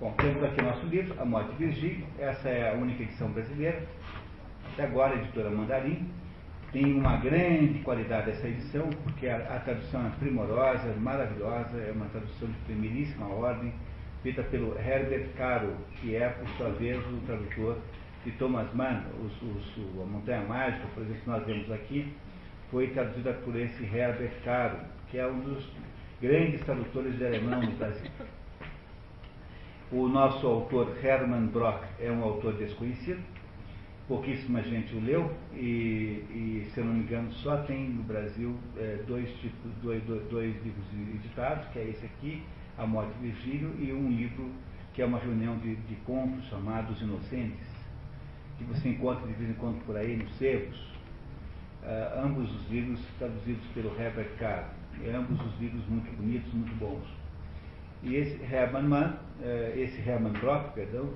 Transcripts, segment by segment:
Bom, temos aqui nosso livro, A Morte de Virgílio. Essa é a única edição brasileira. Até agora, a editora Mandarim. Tem uma grande qualidade essa edição, porque a, a tradução é primorosa, maravilhosa, é uma tradução de primeiríssima ordem, feita pelo Herbert Caro, que é, por sua vez, o tradutor de Thomas Mann, os, os, a Montanha Mágica, por exemplo, que nós vemos aqui, foi traduzida por esse Herbert Caro, que é um dos grandes tradutores de alemão no Brasil. O nosso autor Hermann Brock é um autor desconhecido, pouquíssima gente o leu, e, e se eu não me engano só tem no Brasil é, dois, tipos, dois, dois, dois, livros editados, que é esse aqui, A Morte de Virgílio, e um livro que é uma reunião de, de contos chamados Inocentes, que você encontra de vez em quando por aí nos sebos, uh, ambos os livros traduzidos pelo Herbert Carr, e ambos os livros muito bonitos, muito bons. E esse Hermann Mann, eh, esse Hermann Brock, perdão,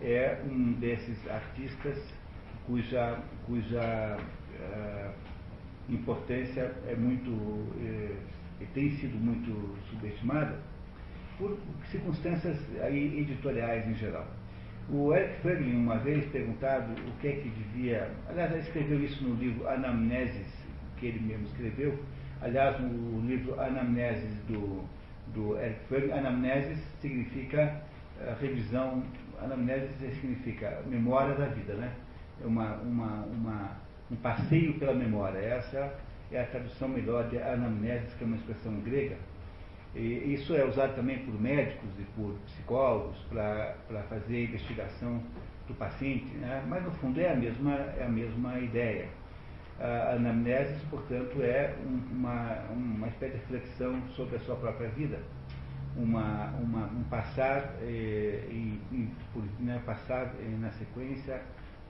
é um desses artistas cuja, cuja uh, importância é muito uh, tem sido muito subestimada por circunstâncias aí editoriais em geral. O Eric Franklin, uma vez perguntado o que é que devia. Aliás, ele escreveu isso no livro Anamneses, que ele mesmo escreveu. Aliás, no livro Anamneses do do Eric Fromm, anamnese significa uh, revisão, anamnese significa memória da vida, né? É uma, uma, uma, um passeio pela memória. Essa é a tradução melhor de anamnese, que é uma expressão grega. E isso é usado também por médicos e por psicólogos para fazer investigação do paciente, né? mas no fundo é a mesma, é a mesma ideia. A anamnese, portanto, é uma, uma espécie de reflexão sobre a sua própria vida, uma, uma, um passar, eh, e, e por, né, passar eh, na sequência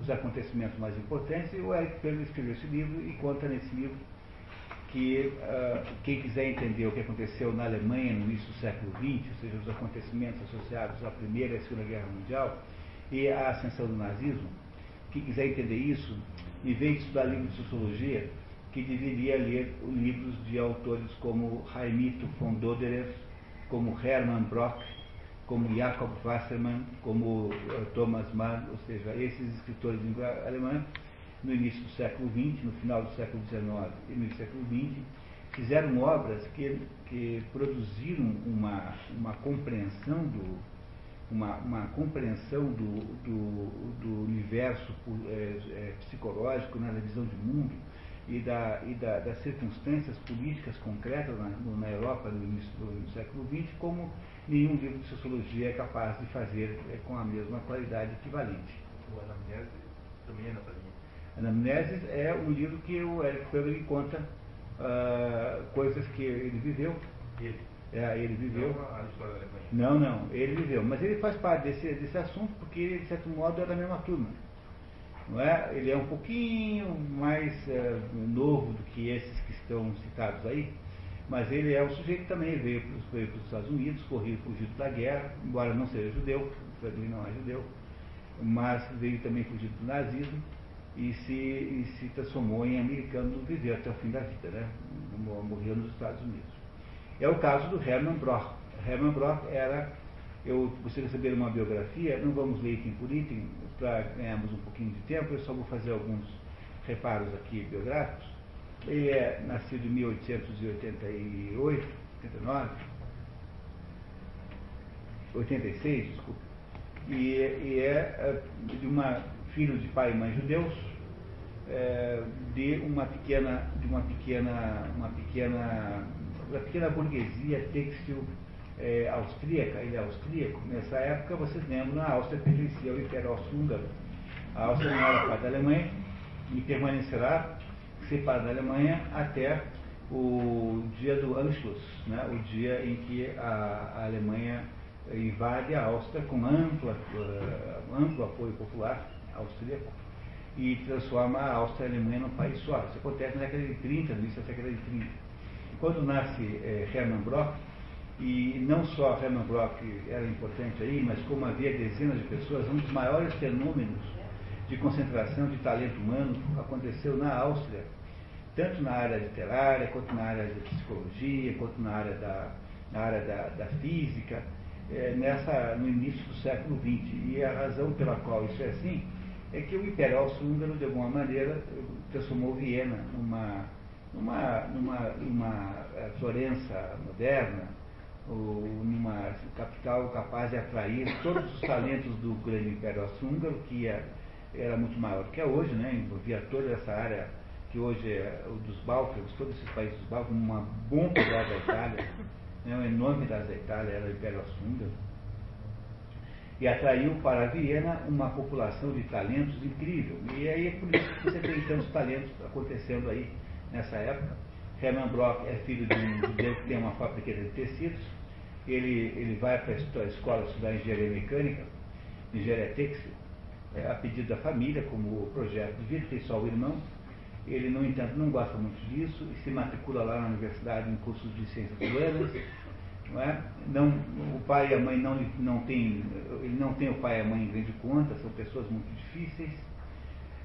os acontecimentos mais importantes. E o Eric Fromm escreveu esse livro e conta nesse livro que uh, quem quiser entender o que aconteceu na Alemanha no início do século XX, ou seja, os acontecimentos associados à Primeira e à Segunda Guerra Mundial e à ascensão do nazismo, quem quiser entender isso, em vez de estudar livros de sociologia, que deveria ler livros de autores como Raimito von Doderer, como Hermann Brock, como Jakob Wassermann, como uh, Thomas Mann, ou seja, esses escritores de língua alemã, no início do século XX, no final do século XIX e no século XX, fizeram obras que, que produziram uma, uma compreensão do, uma, uma compreensão do, do, do universo é, psicológico, na né, visão de mundo e, da, e da, das circunstâncias políticas concretas na, na Europa no início do, do, século XX, como nenhum livro de sociologia é capaz de fazer é, com a mesma qualidade equivalente. O Anamnese também é nessa linha. Anamnese é um livro que o Eric Froehlich conta uh, coisas que ele viveu. Ele é, ele viveu. Não a história da Alemanha. Não, não, ele viveu. Mas ele faz parte desse, desse assunto porque ele, de certo modo, é da mesma turma. Não é? Ele é um pouquinho mais é, novo do que esses que estão citados aí, mas ele é um sujeito que também veio para os Estados Unidos, correu fugido da guerra, embora não seja judeu, o não é judeu, mas veio também fugido do nazismo e se, e se transformou em americano, viveu até o fim da vida, né? morreu nos Estados Unidos. É o caso do Hermann Broch. Hermann Broch era, eu, você receber uma biografia, não vamos ler item por item, para ganharmos um pouquinho de tempo, eu só vou fazer alguns reparos aqui biográficos. Ele é nascido em 1888, 89, 86, desculpa, e, e é, é de uma filho de pai e mãe judeus, é, de uma pequena, de uma pequena, uma pequena da pequena burguesia têxtil é, austríaca, é austríaco. Nessa época, vocês lembram, a Áustria pertencia ao Império Austro-Húngaro. A Áustria não era parte da Alemanha e permanecerá separada da Alemanha até o dia do Anschluss, né? o dia em que a, a Alemanha invade a Áustria com ampla, uh, amplo apoio popular austríaco e transforma a Áustria e a Alemanha num país só. Isso acontece na década de 30, no início da década de 30. Quando nasce é, Hermann Brock, e não só Hermann Brock era importante aí, mas como havia dezenas de pessoas, um dos maiores fenômenos de concentração de talento humano aconteceu na Áustria, tanto na área literária, quanto na área de psicologia, quanto na área da, na área da, da física. é, nessa, no início do século XX. E a razão pela qual isso é assim é que o Império Austro-Húngaro, de alguma maneira, transformou Viena numa, numa, numa, numa eh, Florença moderna, ou numa capital capaz de atrair todos os talentos do grande Império Austro-Húngaro, que ia, era muito maior do que é hoje, né? envolvia toda essa área que hoje é o dos Balcãs, todos esses países dos Balcãs, uma bomba da Itália, né? o enorme da Itália era o Império Austro-Húngaro e atraiu para Viena uma população de talentos incrível. E aí é por isso que você tem tantos talentos acontecendo aí nessa época. Hermann Brock é filho de um judeu que tem uma fábrica de tecidos. Ele, ele vai para a escola estudar engenharia mecânica, engenharia têxtil, é, a pedido da família, como projeto de vida, tem só o irmão. Ele, no entanto, não gosta muito disso e se matricula lá na universidade em cursos de ciências humanas não é? Não, o pai e a mãe não, não tem, ele não tem o pai e a mãe em grande conta, são pessoas muito difíceis.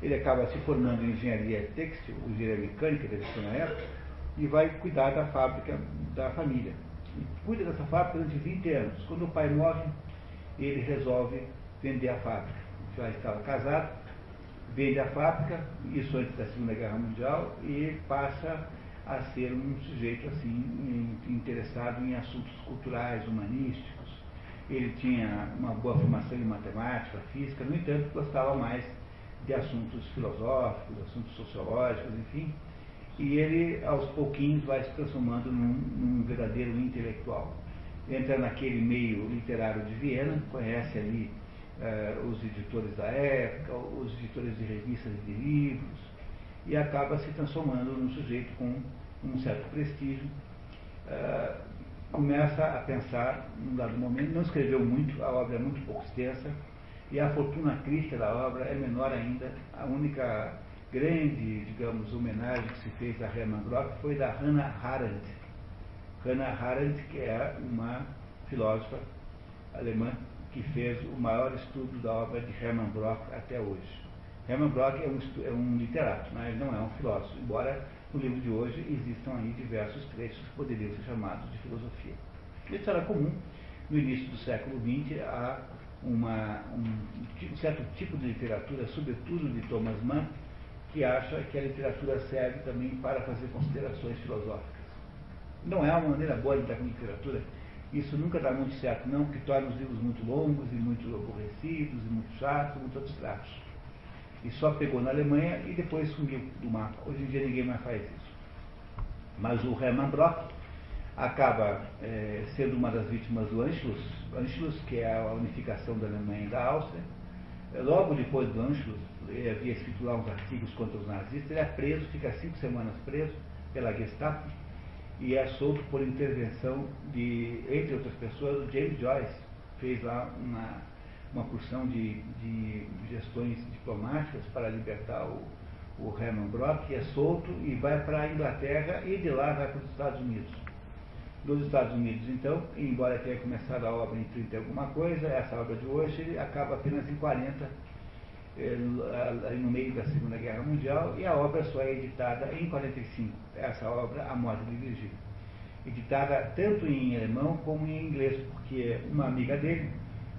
Ele acaba se formando em engenharia têxtil, engenharia mecânica, deve ser na época, e vai cuidar da fábrica da família. E cuida dessa fábrica durante 20 anos. Quando o pai morre, ele resolve vender a fábrica. Já estava casado, vende a fábrica, isso antes da Segunda Guerra Mundial, e passa a ser um sujeito assim interessado em assuntos culturais, humanísticos. Ele tinha uma boa formação em matemática, física, no entanto, gostava mais de assuntos filosóficos, assuntos sociológicos, enfim. E ele, aos pouquinhos, vai se transformando num, num verdadeiro intelectual. Entra naquele meio literário de Viena, conhece ali uh, os editores da época, os editores de revistas e de livros, e acaba se transformando num sujeito com um certo prestígio. Uh, começa a pensar, num dado momento, não escreveu muito, a obra é muito pouco extensa, e a fortuna crítica da obra é menor ainda. A única grande, digamos, homenagem que se fez a Hermann Brock foi da Hannah Arendt. Hannah Arendt, que é uma filósofa alemã que fez o maior estudo da obra de Hermann Brock até hoje. Hermann Brock é um, é um literato, mas não é um filósofo, embora no livro de hoje existam aí diversos trechos que poderiam ser chamados de filosofia. Isso era comum no início do século XX a uma, um, um certo tipo de literatura, sobretudo de Thomas Mann, que acha que a literatura serve também para fazer considerações filosóficas. Não é uma maneira boa de lidar com literatura. Isso nunca dá muito certo, não, porque torna os livros muito longos e muito aborrecidos e muito chatos, muito abstratos e só pegou na Alemanha e depois sumiu do mapa. Hoje em dia ninguém mais faz isso. Mas o Hermann Brock acaba é, sendo uma das vítimas do Anschluss, Anschluss, que é a unificação da Alemanha e da Áustria. É, logo depois do Anschluss, ele havia escrito lá uns artigos contra os nazistas, ele é preso, fica cinco semanas preso pela Gestapo e é solto por intervenção de, entre outras pessoas, o James Joyce, fez lá uma uma porção de, de gestões diplomáticas para libertar o, o Herman Brock, é solto e vai para a Inglaterra e de lá vai para os Estados Unidos. Dos Estados Unidos, então, embora tenha começado a obra em 30 e alguma coisa, essa obra de hoje acaba apenas em 40, eh, no meio da Segunda Guerra Mundial, e a obra só é editada em 45, essa obra, A Morte de Virgílio. Editada tanto em alemão como em inglês, porque uma amiga dele,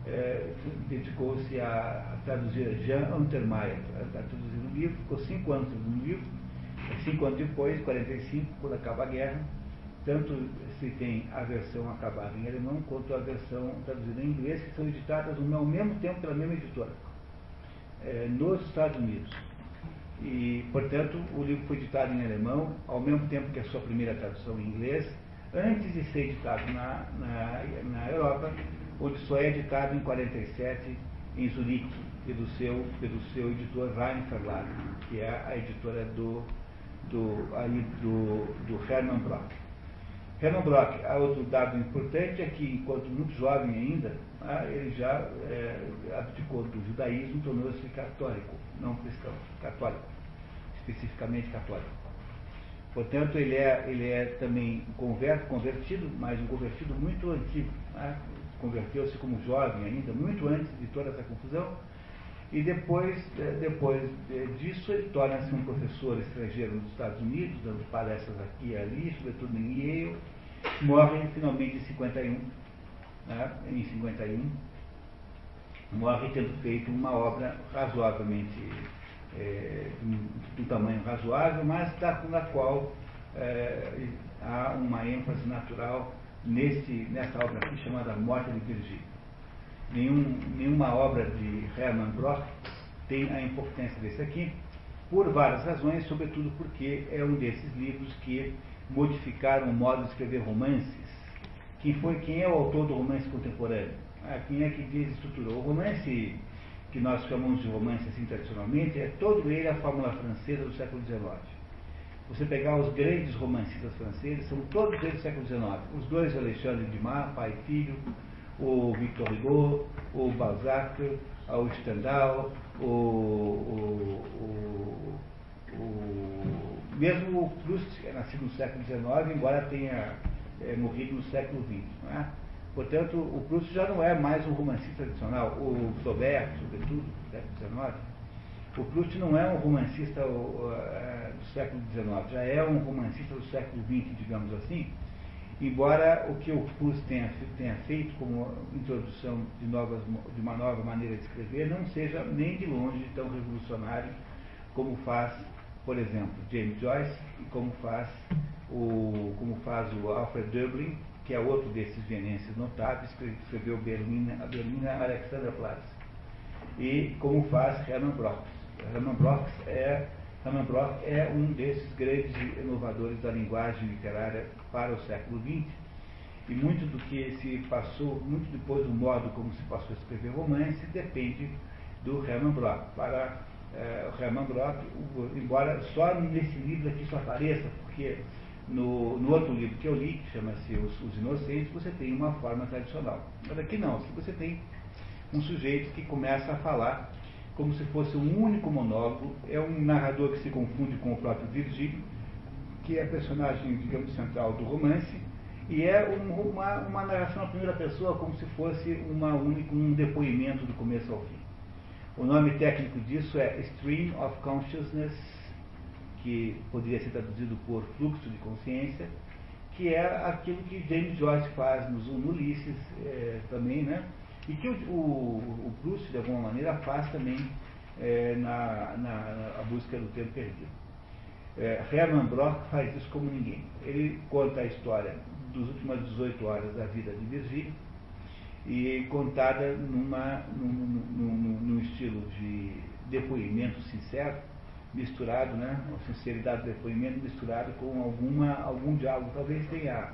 é, dedicou-se a, traduzir Jean Untermeyer, a, traduzir um livro, ficou cinco anos no livro, cinco anos depois, 45, quando acaba a guerra, tanto se tem a versão acabada em alemão quanto a versão traduzida em inglês, que são editadas ao mesmo tempo pela mesma editora, é, nos Estados Unidos. E, portanto, o livro foi editado em alemão, ao mesmo tempo que a sua primeira tradução em inglês, antes de ser editado na, na, na Europa, onde só é editado em 47 em Zurique, pelo seu, pelo seu editor Rein Verlag, que é a editora do, do, do, do Hermann Brock. Hermann Brock, outro dado importante é que, enquanto muito jovem ainda, ah, ele já é, abdicou do judaísmo tornou-se católico, não cristão, católico, especificamente católico. Portanto, ele é, ele é também convertido, mas um convertido muito antigo. Né? converteu-se como jovem ainda, muito antes de toda essa confusão, e depois, é, depois disso ele torna-se um professor estrangeiro nos Estados Unidos, dando palestras aqui e ali, sobretudo em Yale, morre finalmente em 51, né, em 51, morre tendo feito uma obra razoavelmente é, de tamanho razoável, mas da, na qual é, há uma ênfase natural nesse, nessa obra aqui chamada Morte de Virgílio. Nenhum, nenhuma obra de Hermann Brock tem a importância desse aqui, por várias razões, sobretudo porque é um desses livros que modificaram o modo de escrever romances. Quem, foi, quem é o autor do romance contemporâneo? Ah, quem é que desestruturou? O romance que nós chamamos de romance assim tradicionalmente é todo ele a fórmula francesa do século XIX. Você pegar os grandes romancistas franceses, são todos eles do século XIX. Os dois Alexandre Dumas, pai e filho, o Victor Hugo, o Balzac, o Stendhal, o, o, o, o, mesmo o Proust, é nascido no século XIX, embora tenha é, morrido no século XX. É? Portanto, o Proust já não é mais um romancista tradicional. O Flaubert, sobretudo, do século XIX, o Proust não é um romancista uh, do século XIX, já é um romancista do século XX, digamos assim, embora o que o Proust tenha, tenha feito como introdução de, novas, de uma nova maneira de escrever não seja nem de longe tão revolucionário como faz, por exemplo, James Joyce e como faz o, como faz o Alfred Dublin, que é outro desses vienenses notáveis, que escreveu Berlina, a Berlina Alexanderplatz, e como faz Hermann Brock. Hermann Brock é Hermann Brock é um desses grandes inovadores da linguagem literária para o século XX. E muito do que se passou, muito depois do modo como se passou a escrever romance, depende do Hermann Brock. Para é, o Hermann Brock, embora só nesse livro aqui isso apareça, porque no, no outro livro que eu li, que chama-se Os, Os Inocentes, você tem uma forma tradicional. Mas aqui não, aqui você tem um sujeito que começa a falar como se fosse um único monólogo, é um narrador que se confunde com o próprio Virgílio, que é a personagem, digamos, central do romance, e é um, uma, uma narração na primeira pessoa como se fosse uma um depoimento do começo ao fim. O nome técnico disso é Stream of Consciousness, que poderia ser traduzido por fluxo de consciência, que é aquilo que James Joyce faz no, no Ulisses é, também, né? E que o, o, o Proust, de alguma maneira, faz também é, na, na, na, busca do tempo perdido. É, Hermann Brock faz isso como ninguém. Ele conta a história das últimas 18 horas da vida de Virgílio e contada numa, num, num, num estilo de depoimento sincero, misturado, né, a sinceridade do depoimento misturado com alguma, algum diálogo. Talvez tenha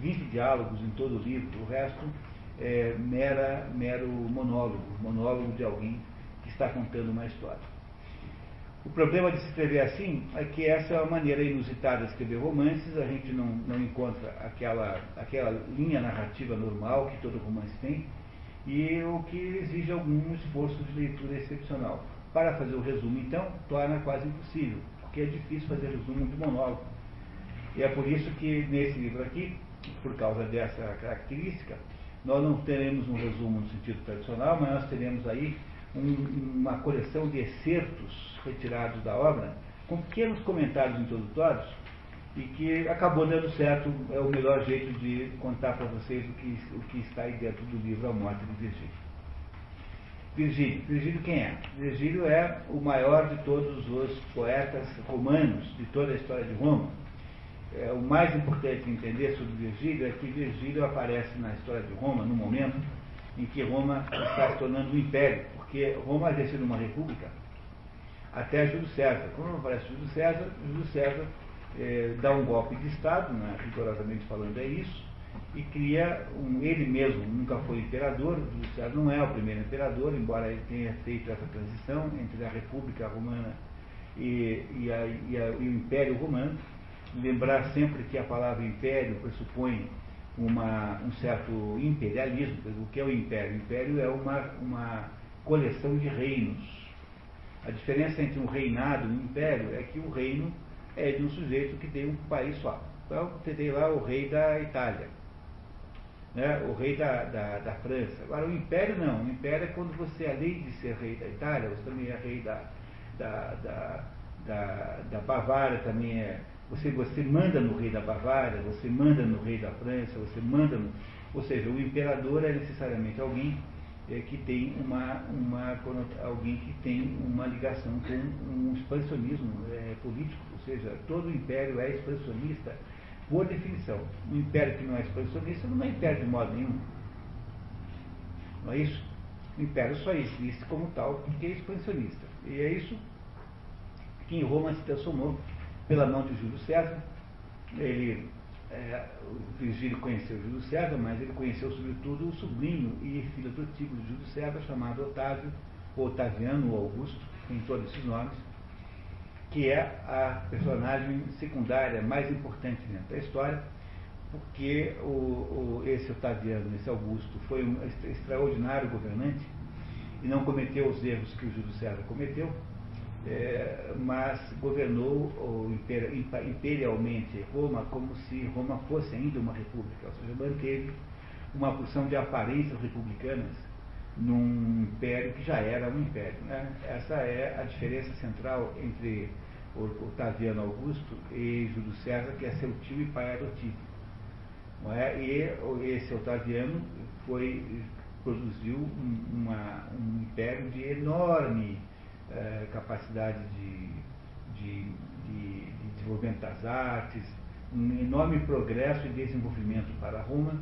20 diálogos em todo o livro, o resto é mera, mero monólogo, monólogo de alguém que está contando uma história. O problema de se escrever assim é que essa é uma maneira inusitada de escrever romances, a gente não, não encontra aquela, aquela linha narrativa normal que todo romance tem, e o que exige algum esforço de leitura excepcional. Para fazer o resumo, então, torna quase impossível, porque é difícil fazer resumo de monólogo. E é por isso que nesse livro aqui, por causa dessa característica, nós não teremos um resumo no sentido tradicional, mas nós teremos aí um, uma coleção de excertos retirados da obra, com pequenos comentários introdutórios, e que acabou dando certo, é o melhor jeito de contar para vocês o que, o que está aí dentro do livro A Morte de Virgílio. Virgílio. Virgílio quem é? Virgílio é o maior de todos os poetas romanos de toda a história de Roma. É, o mais importante entender sobre Virgílio é que Virgílio aparece na história de Roma no momento em que Roma está se tornando um império, porque Roma havia sido uma república até Júlio César. Quando aparece Júlio César, Júlio César é, dá um golpe de Estado, né, rigorosamente falando é isso, e cria um, ele mesmo nunca foi imperador, Júlio César não é o primeiro imperador, embora ele tenha feito essa transição entre a República Romana e, e, a, e, a, e o Império Romano. Lembrar sempre que a palavra império pressupõe uma, um certo imperialismo. O que é o império? O império é uma, uma coleção de reinos. A diferença entre um reinado e um império é que o reino é de um sujeito que tem um país só. Então, você tem lá o rei da Itália, né, o rei da, da, da, França. Agora, o império não. O império é quando você, além de ser rei da Itália, você também é rei da, da, da, da, da Bavária, também é. Você, você manda no rei da Bavária, você manda no rei da França, você manda no. Ou seja, o imperador é necessariamente alguém é, que tem uma, uma alguém que tem uma ligação com um expansionismo é, político, ou seja, todo império é expansionista por definição. Um império que não é expansionista não é império de modo nenhum. Não é isso? O império só existe como tal porque é expansionista. E é isso que em Roma se transformou pela mão de Júlio César. Ele é, o Virgílio conheceu Júlio César, mas ele conheceu sobretudo o sobrinho e filho adotivo de Júlio César, chamado Otávio, ou Otaviano ou Augusto, tem todos esses nomes, que é a personagem secundária mais importante dentro da história, porque o, o, esse Otaviano, esse Augusto, foi um extraordinário governante e não cometeu os erros que o Júlio César cometeu, é, mas governou imperialmente Roma como se Roma fosse ainda uma república, ou seja, manteve uma porção de aparências republicanas num império que já era um império. Né? Essa é a diferença central entre Otaviano Augusto e Júlio César, que é seu tio e pai adotivo. É? E esse Otaviano foi, produziu uma, um império de enorme é, capacidade de, de, de, de, desenvolvimento das artes, um enorme progresso e desenvolvimento para Roma,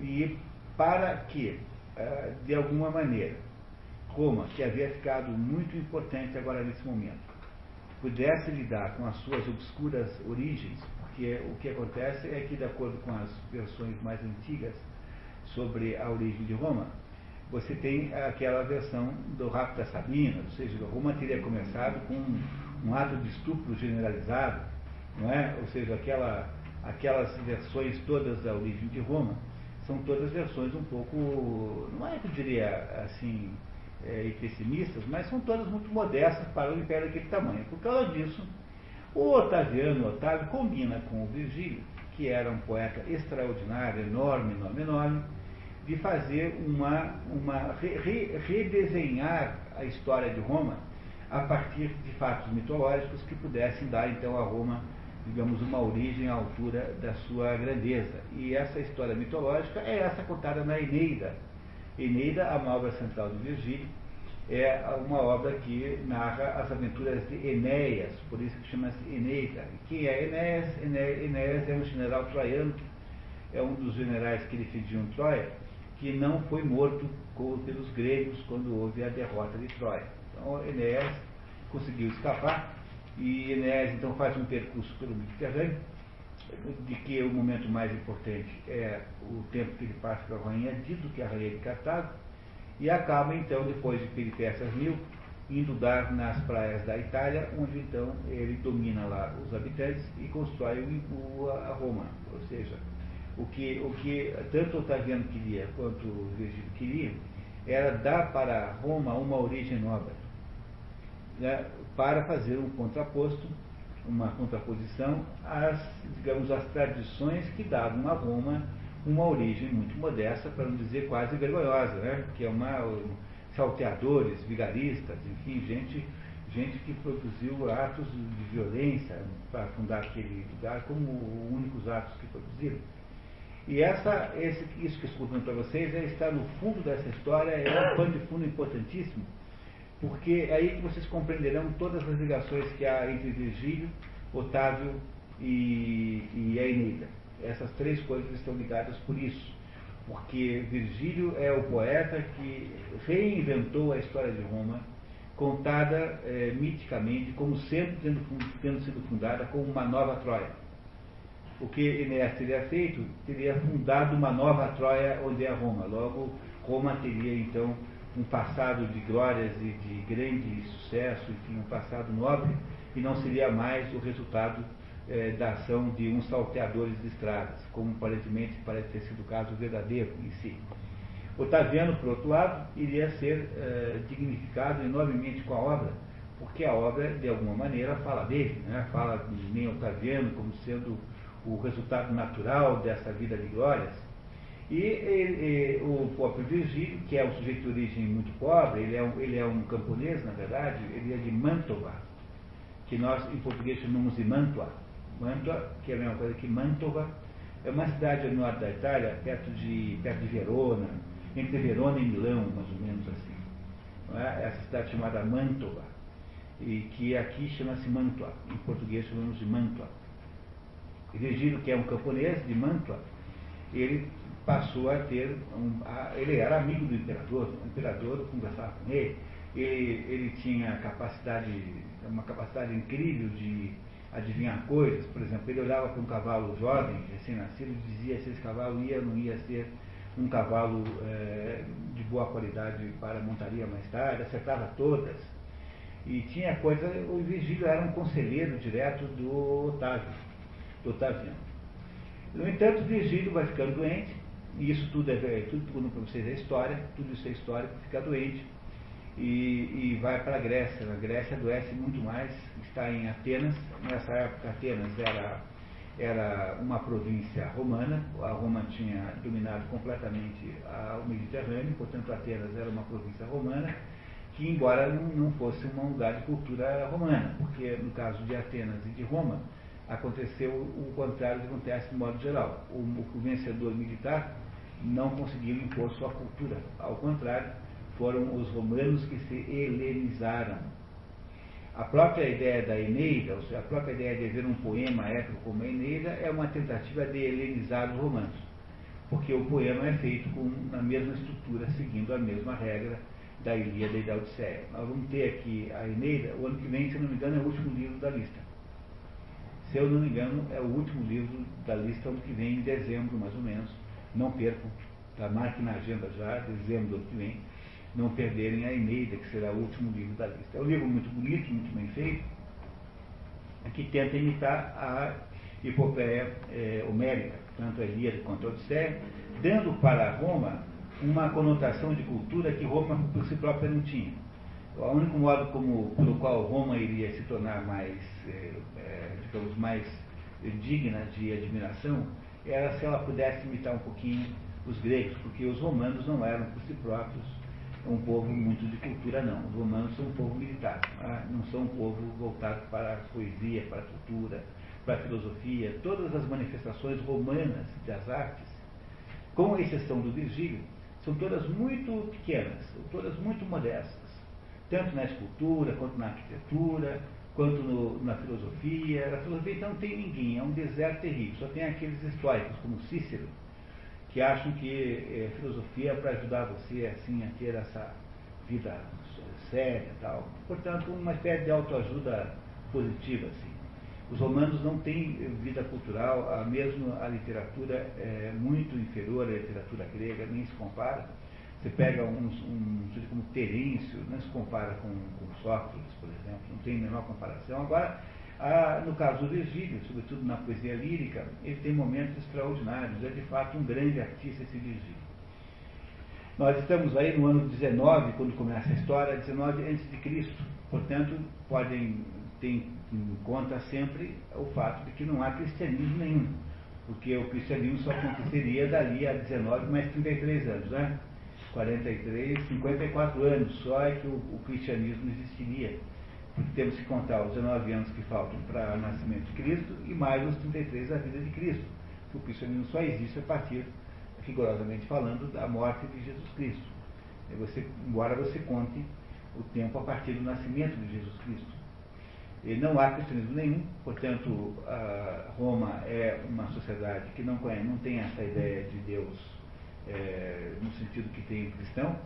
e para que, é, de alguma maneira, Roma, que havia ficado muito importante agora nesse momento, pudesse lidar com as suas obscuras origens, porque o que acontece é que, de acordo com as versões mais antigas sobre a origem de Roma, você tem aquela versão do rapto da Sabina, ou seja, Roma teria começado com um, um, ato de estupro generalizado, não é? Ou seja, aquela, aquelas versões todas da origem de Roma são todas versões um pouco, não é que eu diria assim, é, pessimistas, mas são todas muito modestas para o império daquele tamanho. Por causa disso, o Otaviano Otávio combina com o Virgílio, que era um poeta extraordinário, enorme, enorme, enorme, de fazer uma, uma re, redesenhar a história de Roma a partir de fatos mitológicos que pudessem dar então a Roma, digamos, uma origem à altura da sua grandeza. E essa história mitológica é essa contada na Eneida. Eneida, a obra central de Virgílio, é uma obra que narra as aventuras de Enéas, por isso que chama-se Eneida. Quem é Enéas? Enéas é um general troiano, é um dos generais que defendiam Troia, que não foi morto pelos gregos quando houve a derrota de Troia. Então Enéas conseguiu escapar e Enéas então faz um percurso pelo Mediterrâneo, de que o momento mais importante é o tempo que ele passa com a rainha Dido, que é a rainha de Cartago, e acaba então, depois de peripécias mil, indo dar nas praias da Itália, onde então ele domina lá os habitantes e constrói o, a Roma, ou seja, o que, o que tanto Otaviano queria quanto Virgílio queria era dar para Roma uma origem nova, né, para fazer um contraposto, uma contraposição às, digamos, às tradições que davam a Roma uma origem muito modesta, para não dizer quase vergonhosa, né, que é uma salteadores, vigaristas, enfim, gente, gente que produziu atos de violência para fundar aquele lugar como únicos atos que produziram. E essa, esse, isso que estou contando para vocês é, está no fundo dessa história, é um pano de fundo importantíssimo, porque é aí que vocês compreenderão todas as ligações que há entre Virgílio, Otávio e, e a Eneida. Essas três coisas estão ligadas por isso, porque Virgílio é o poeta que reinventou a história de Roma, contada é, miticamente como sempre tendo, tendo sido fundada como uma nova Troia o que Enéas teria feito, teria fundado uma nova Troia onde é Roma. Logo, Roma teria então um passado de glórias e de grande sucesso, enfim, um passado nobre, e não seria mais o resultado eh, da ação de uns salteadores de estradas, como aparentemente parece ter sido o caso verdadeiro em si. Otaviano, por outro lado, iria ser eh, dignificado enormemente com a obra, porque a obra, de alguma maneira, fala dele, né? fala de Otaviano como sendo o resultado natural dessa vida de glórias. E, e, e o próprio Virgílio, que é um sujeito de origem muito pobre, ele é um, ele é um camponês, na verdade, ele é de Mantova, que nós em português chamamos de Mantua. Mantua, que é a mesma coisa que Mantova, É uma cidade no norte da Itália, perto de, perto de Verona, entre Verona e Milão, mais ou menos assim. É? Essa cidade chamada Mantova, e que aqui chama-se Mantua, em português chamamos de Mantua. Virgílio, que é um camponês de Mantua, ele passou a ter, um, a, ele era amigo do imperador, o imperador conversava com ele, ele, ele tinha capacidade, uma capacidade incrível de adivinhar coisas, por exemplo, ele olhava para um cavalo jovem, recém-nascido, e dizia se esse cavalo ia ou não ia ser um cavalo é, de boa qualidade para montaria mais tarde, acertava todas. E tinha coisa, o Virgílio era um conselheiro direto do Otávio, do Otaviano. No entanto, Virgílio vai ficando doente, e isso tudo é tudo para vocês é história, tudo isso é história, fica doente e, e vai para a Grécia. A Grécia adoece muito mais, está em Atenas. Nessa época, Atenas era, era uma província romana, a Roma tinha dominado completamente o Mediterrâneo, portanto, Atenas era uma província romana, que, embora não, não fosse um lugar de cultura romana, porque no caso de Atenas e de Roma, aconteceu o contrário do que acontece no modo geral. O, o vencedor militar não conseguiu impor sua cultura. Ao contrário, foram os romanos que se helenizaram. A própria ideia da Eneida, ou seja, a própria ideia de haver um poema épico como a Eneida, é uma tentativa de helenizar os romanos. Porque o poema é feito com, na mesma estrutura, seguindo a mesma regra da Ilíada e da Odisseia. Nós vamos ter aqui a Eneida, o ano que vem, se não me engano, é o último livro da lista. Se eu não me engano, é o último livro da lista, ano que vem, em dezembro, mais ou menos. Não percam, está marque na agenda já, dezembro do ano que vem não perderem a Eneida, que será o último livro da lista. É um livro muito bonito, muito bem feito, que tenta imitar a epopeia é, homérica, tanto a Ilíada quanto a Odisseia, dando para Roma uma conotação de cultura que Roma por si própria não tinha. O único modo como, pelo qual Roma iria se tornar mais, é, digamos, mais digna de admiração era se ela pudesse imitar um pouquinho os gregos, porque os romanos não eram por si próprios um povo muito de cultura, não. Os romanos são um povo militar, tá? não são um povo voltado para a poesia, para a cultura, para a filosofia. Todas as manifestações romanas das artes, com exceção do Virgílio, são todas muito pequenas, todas muito modestas, tanto na escultura, quanto na arquitetura, quanto no, na filosofia. Na filosofia, então, não tem ninguém, é um deserto terrível. Só tem aqueles históricos, como Cícero, que acham que é, filosofia é para ajudar você assim a ter essa vida séria e tal. Portanto, uma espécie de autoajuda positiva. Assim. Os romanos não têm vida cultural, a mesmo a literatura é muito inferior à literatura grega, nem se compara. Você pega um, um como Terêncio, não se compara com, com Sócrates, por exemplo, não tem a menor comparação. Agora, ah, no caso do Virgílio, sobretudo na poesia lírica, ele tem momentos extraordinários. É de fato um grande artista esse Virgílio. Nós estamos aí no ano 19, quando começa a história, 19 antes de Cristo. Portanto, podem ter em conta sempre o fato de que não há cristianismo nenhum. Porque o cristianismo só aconteceria dali a 19 mais 33 anos, né? 43, 54 anos só é que o, o cristianismo existiria temos que contar os 19 anos que faltam para o nascimento de Cristo e mais os 33 da vida de Cristo. O cristianismo só existe a partir, rigorosamente falando, da morte de Jesus Cristo. Você, embora você conte o tempo a partir do nascimento de Jesus Cristo. E não há cristianismo nenhum, portanto, Roma é uma sociedade que não, conhece, não tem essa ideia de Deus é, no sentido que tem o cristão.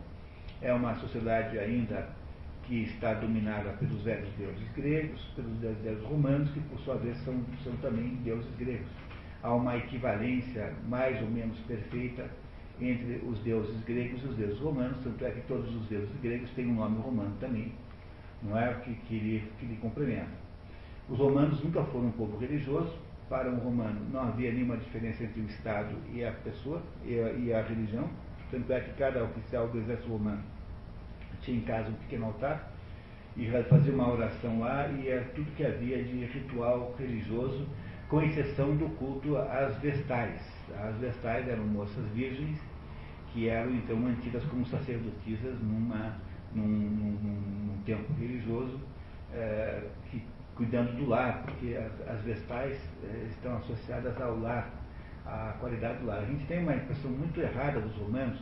É uma sociedade ainda que está dominada pelos velhos deuses gregos, pelos deuses romanos, que por sua vez são, são também deuses gregos. Há uma equivalência mais ou menos perfeita entre os deuses gregos e os deuses romanos, tanto é que todos os deuses gregos têm um nome romano também, não é? Que, que, lhe, que lhe complementa. Os romanos nunca foram um povo religioso, para um romano não havia nenhuma diferença entre o Estado e a pessoa, e a, e a religião, tanto é que cada oficial do exército romano tinha em casa um pequeno altar e fazia uma oração lá e é tudo que havia de ritual religioso, com exceção do culto às vestais. As vestais eram moças virgens que eram então mantidas como sacerdotisas numa, num, num, num templo religioso, é, que, cuidando do lar, porque as, as vestais é, estão associadas ao lar, a qualidade do lar. A gente tem uma impressão muito errada dos romanos,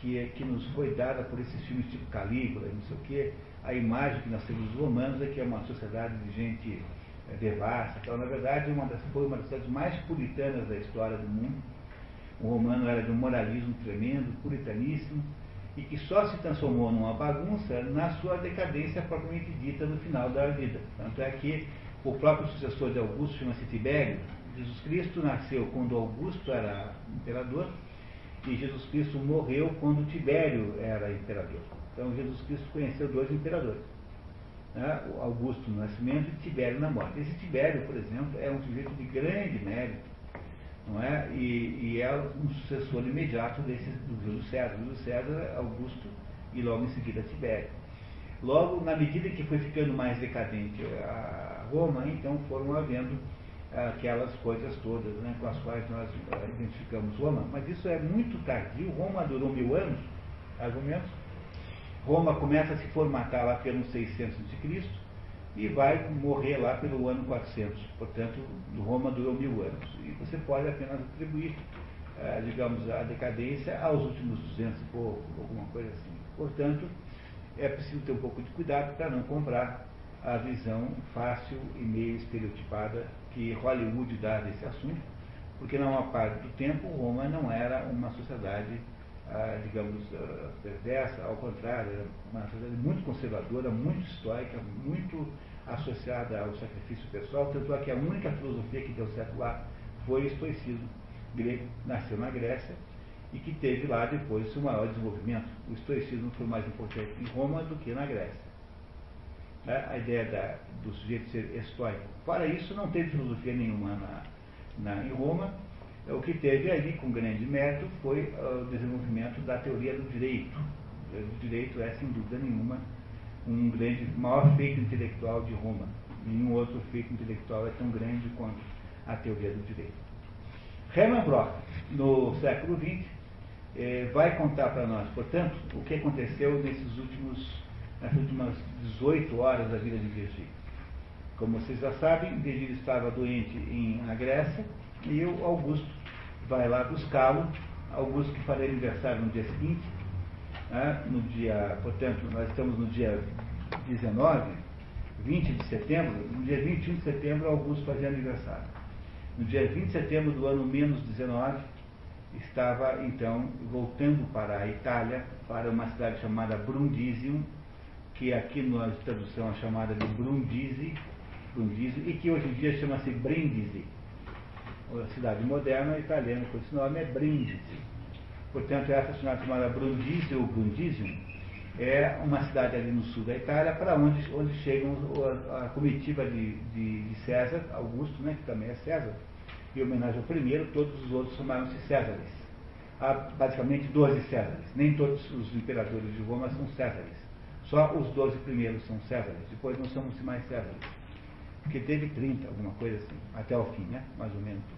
que, é, que nos foi dada por esses filmes tipo Calígula, não sei o quê, a imagem que nós temos dos romanos é que é uma sociedade de gente é, devassa. Então, na verdade, uma das, foi uma das cidades mais puritanas da história do mundo. O romano era de um moralismo tremendo, puritaníssimo, e que só se transformou numa bagunça na sua decadência propriamente dita no final da vida. Tanto é que o próprio sucessor de Augusto chama-se Tibério. Jesus Cristo nasceu quando Augusto era imperador e Jesus Cristo morreu quando Tibério era imperador. Então Jesus Cristo conheceu dois imperadores. Né? Augusto no nascimento e Tibério na morte. Esse Tibério, por exemplo, é um sujeito de grande mérito, não é? E, e é um sucessor imediato desse, do Júlio César. Júlio César, Augusto e logo em seguida Tibério. Logo, na medida que foi ficando mais decadente a Roma, então foram havendo aquelas coisas todas né, com as quais nós uh, identificamos Roma. Mas isso é muito tardio. Roma durou mil anos, menos. Roma começa a se formatar lá pelo 600 a.C. e vai morrer lá pelo ano 400. Portanto, Roma durou mil anos. E você pode apenas atribuir, uh, digamos, a decadência aos últimos 200 e pouco, alguma coisa assim. Portanto, é preciso ter um pouco de cuidado para não comprar a visão fácil e meio estereotipada que Hollywood dá desse assunto, porque na maior parte do tempo Roma não era uma sociedade, ah, digamos, ah, perversa, ao contrário, era uma sociedade muito conservadora, muito histórica, muito associada ao sacrifício pessoal, tanto é que a única filosofia que deu certo lá foi o estoicismo grego, nasceu na Grécia e que teve lá depois o maior desenvolvimento. O estoicismo foi mais importante em Roma do que na Grécia né, a ideia da, do sujeito ser estoico. Para isso, não teve filosofia nenhuma na, na, em Roma. O que teve ali, com grande mérito, foi uh, o desenvolvimento da teoria do direito. O direito é, sem dúvida nenhuma, um grande, maior feito intelectual de Roma. Nenhum outro feito intelectual é tão grande quanto a teoria do direito. Hermann Brock, no século XX, eh, vai contar para nós, portanto, o que aconteceu nesses últimos nas últimas 18 horas da vida de Virgílio. Como vocês já sabem, Virgílio estava doente em, na Grécia e o Augusto vai lá buscá-lo. Augusto que faria aniversário no dia seguinte, né, no dia, portanto, nós estamos no dia 19, 20 de setembro, no dia 21 de setembro Augusto fazia aniversário. No dia 20 de setembro do ano menos 19, estava então voltando para a Itália, para uma cidade chamada Brundisium, que aqui na tradução é chamada de Brundisi, Brundisi e que hoje em dia chama-se Brindisi. A cidade moderna italiana com esse nome é Brindisi. Portanto, essa cidade chamada Brundisi ou Brundisium é uma cidade ali no sul da Itália, para onde, onde chegam a, a comitiva de, de, César, Augusto, né, que também é César, em homenagem ao primeiro, todos os outros chamaram-se Césares. Há basicamente 12 Césares. Nem todos os imperadores de Roma são Césares. Só os 12 primeiros são Césares, depois não somos mais Césares. Porque teve 30, alguma coisa assim, até o fim, né? Mais ou menos.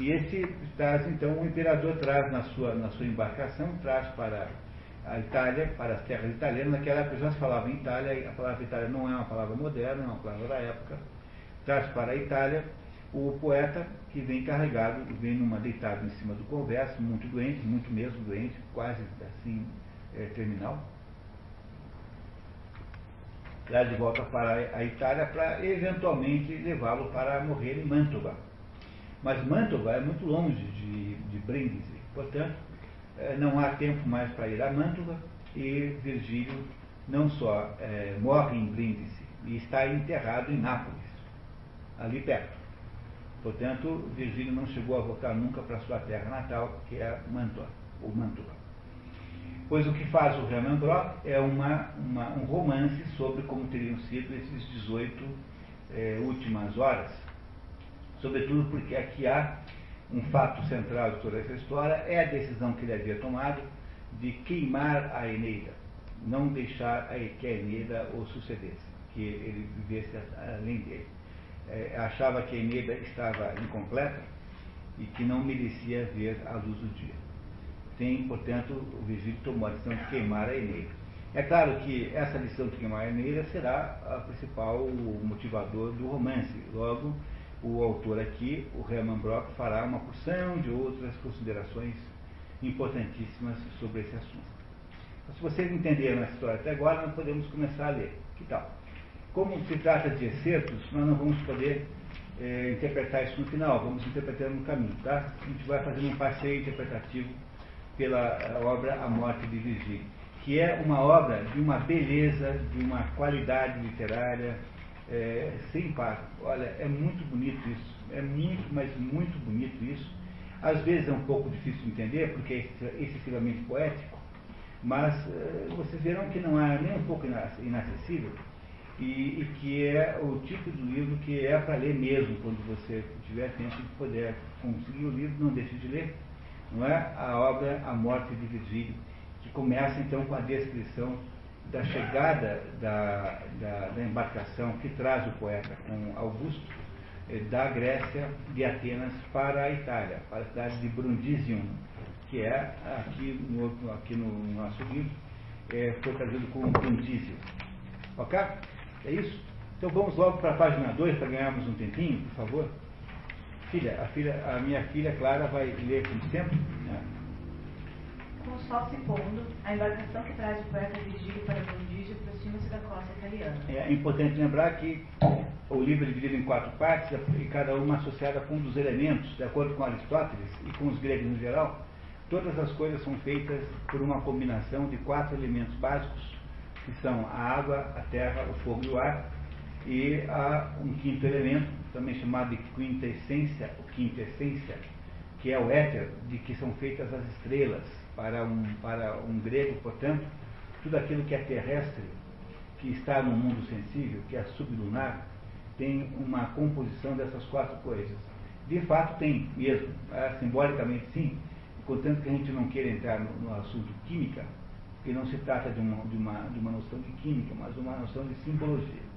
E esse traz, então, o imperador traz na sua, na sua embarcação, traz para a Itália, para as terras italianas, naquela época já se falava em Itália, a palavra Itália não é uma palavra moderna, é uma palavra da época, traz para a Itália o poeta que vem carregado, vem numa deitado em cima do converso, muito doente, muito mesmo doente, quase assim, é, terminal. Traz de volta para a Itália para eventualmente levá-lo para morrer em Mantova. Mas Mantova é muito longe de, de Brindisi, portanto, eh, não há tempo mais para ir a Mantova e Virgílio não só é, morre em Brindisi, e está enterrado em Nápoles, ali perto. Portanto, Virgílio não chegou a voltar nunca para sua terra natal, que é Mantova, ou Mantova. Pois o que faz o Hermann Brock é uma, uma, um romance sobre como teriam sido esses 18 eh, últimas horas. Sobretudo porque aqui há um fato central de toda essa história, é a decisão que ele havia tomado de queimar a Eneida, não deixar que a Eneida o sucedesse, que ele vivesse além dele. É, achava que a Eneida estava incompleta e que não merecia ver a luz do dia tem, portanto, o Virgílio tomou a decisão de queimar a Eneida. É claro que essa lição de queimar a Eneida será a principal motivador do romance. Logo, o autor aqui, o Hermann Brock, fará uma porção de outras considerações importantíssimas sobre esse assunto. Então, se vocês entenderam a história até agora, nós podemos começar a ler. Que tal? Como se trata de excertos, nós não vamos poder é, interpretar isso no final, vamos interpretando no caminho, tá? A gente vai fazendo um passeio interpretativo pela obra A Morte de Virgílio, que é uma obra de uma beleza, de uma qualidade literária é, sem par. Olha, é muito bonito isso, é muito, mas muito bonito isso. Às vezes é um pouco difícil de entender, porque é excessivamente poético, mas é, vocês verão que não é nem um pouco inacessível e, e, que é o tipo de livro que é para ler mesmo, quando você tiver tempo de poder conseguir o livro, não deixe de ler. Não é a obra A Morte de Virgílio, que começa então com a descrição da chegada da, da, da embarcação que traz o poeta com Augusto, eh, da Grécia, de Atenas, para a Itália, para a cidade de Brundisium, que é aqui no, aqui no nosso livro, é, foi trazido como Brundisium. Ok? É isso? Então vamos logo para a página 2 para ganharmos um tempinho, por favor. Filha, a, filha, a minha filha Clara vai ler com tempo. Né? Com o sol se pondo, a embarcação que traz o poeta Virgílio para Brundisium aproxima-se da costa italiana. É importante lembrar que o livro é dividido em quatro partes, e cada uma associada com um dos elementos, de acordo com Aristóteles e com os gregos em geral. Todas as coisas são feitas por uma combinação de quatro elementos básicos que são a água, a terra, o fogo e o ar, e há um quinto elemento, também chamado de quinta essência, o quinta essência, que é o éter, de que são feitas as estrelas. Para um, para um grego, portanto, tudo aquilo que é terrestre, que está no mundo sensível, que é sublunar, tem uma composição dessas quatro coisas. De fato tem mesmo, é, simbolicamente sim, contanto que a gente não queira entrar no, no assunto química, que não se trata de uma, de, uma, de uma noção de química, mas de uma noção de simbologia.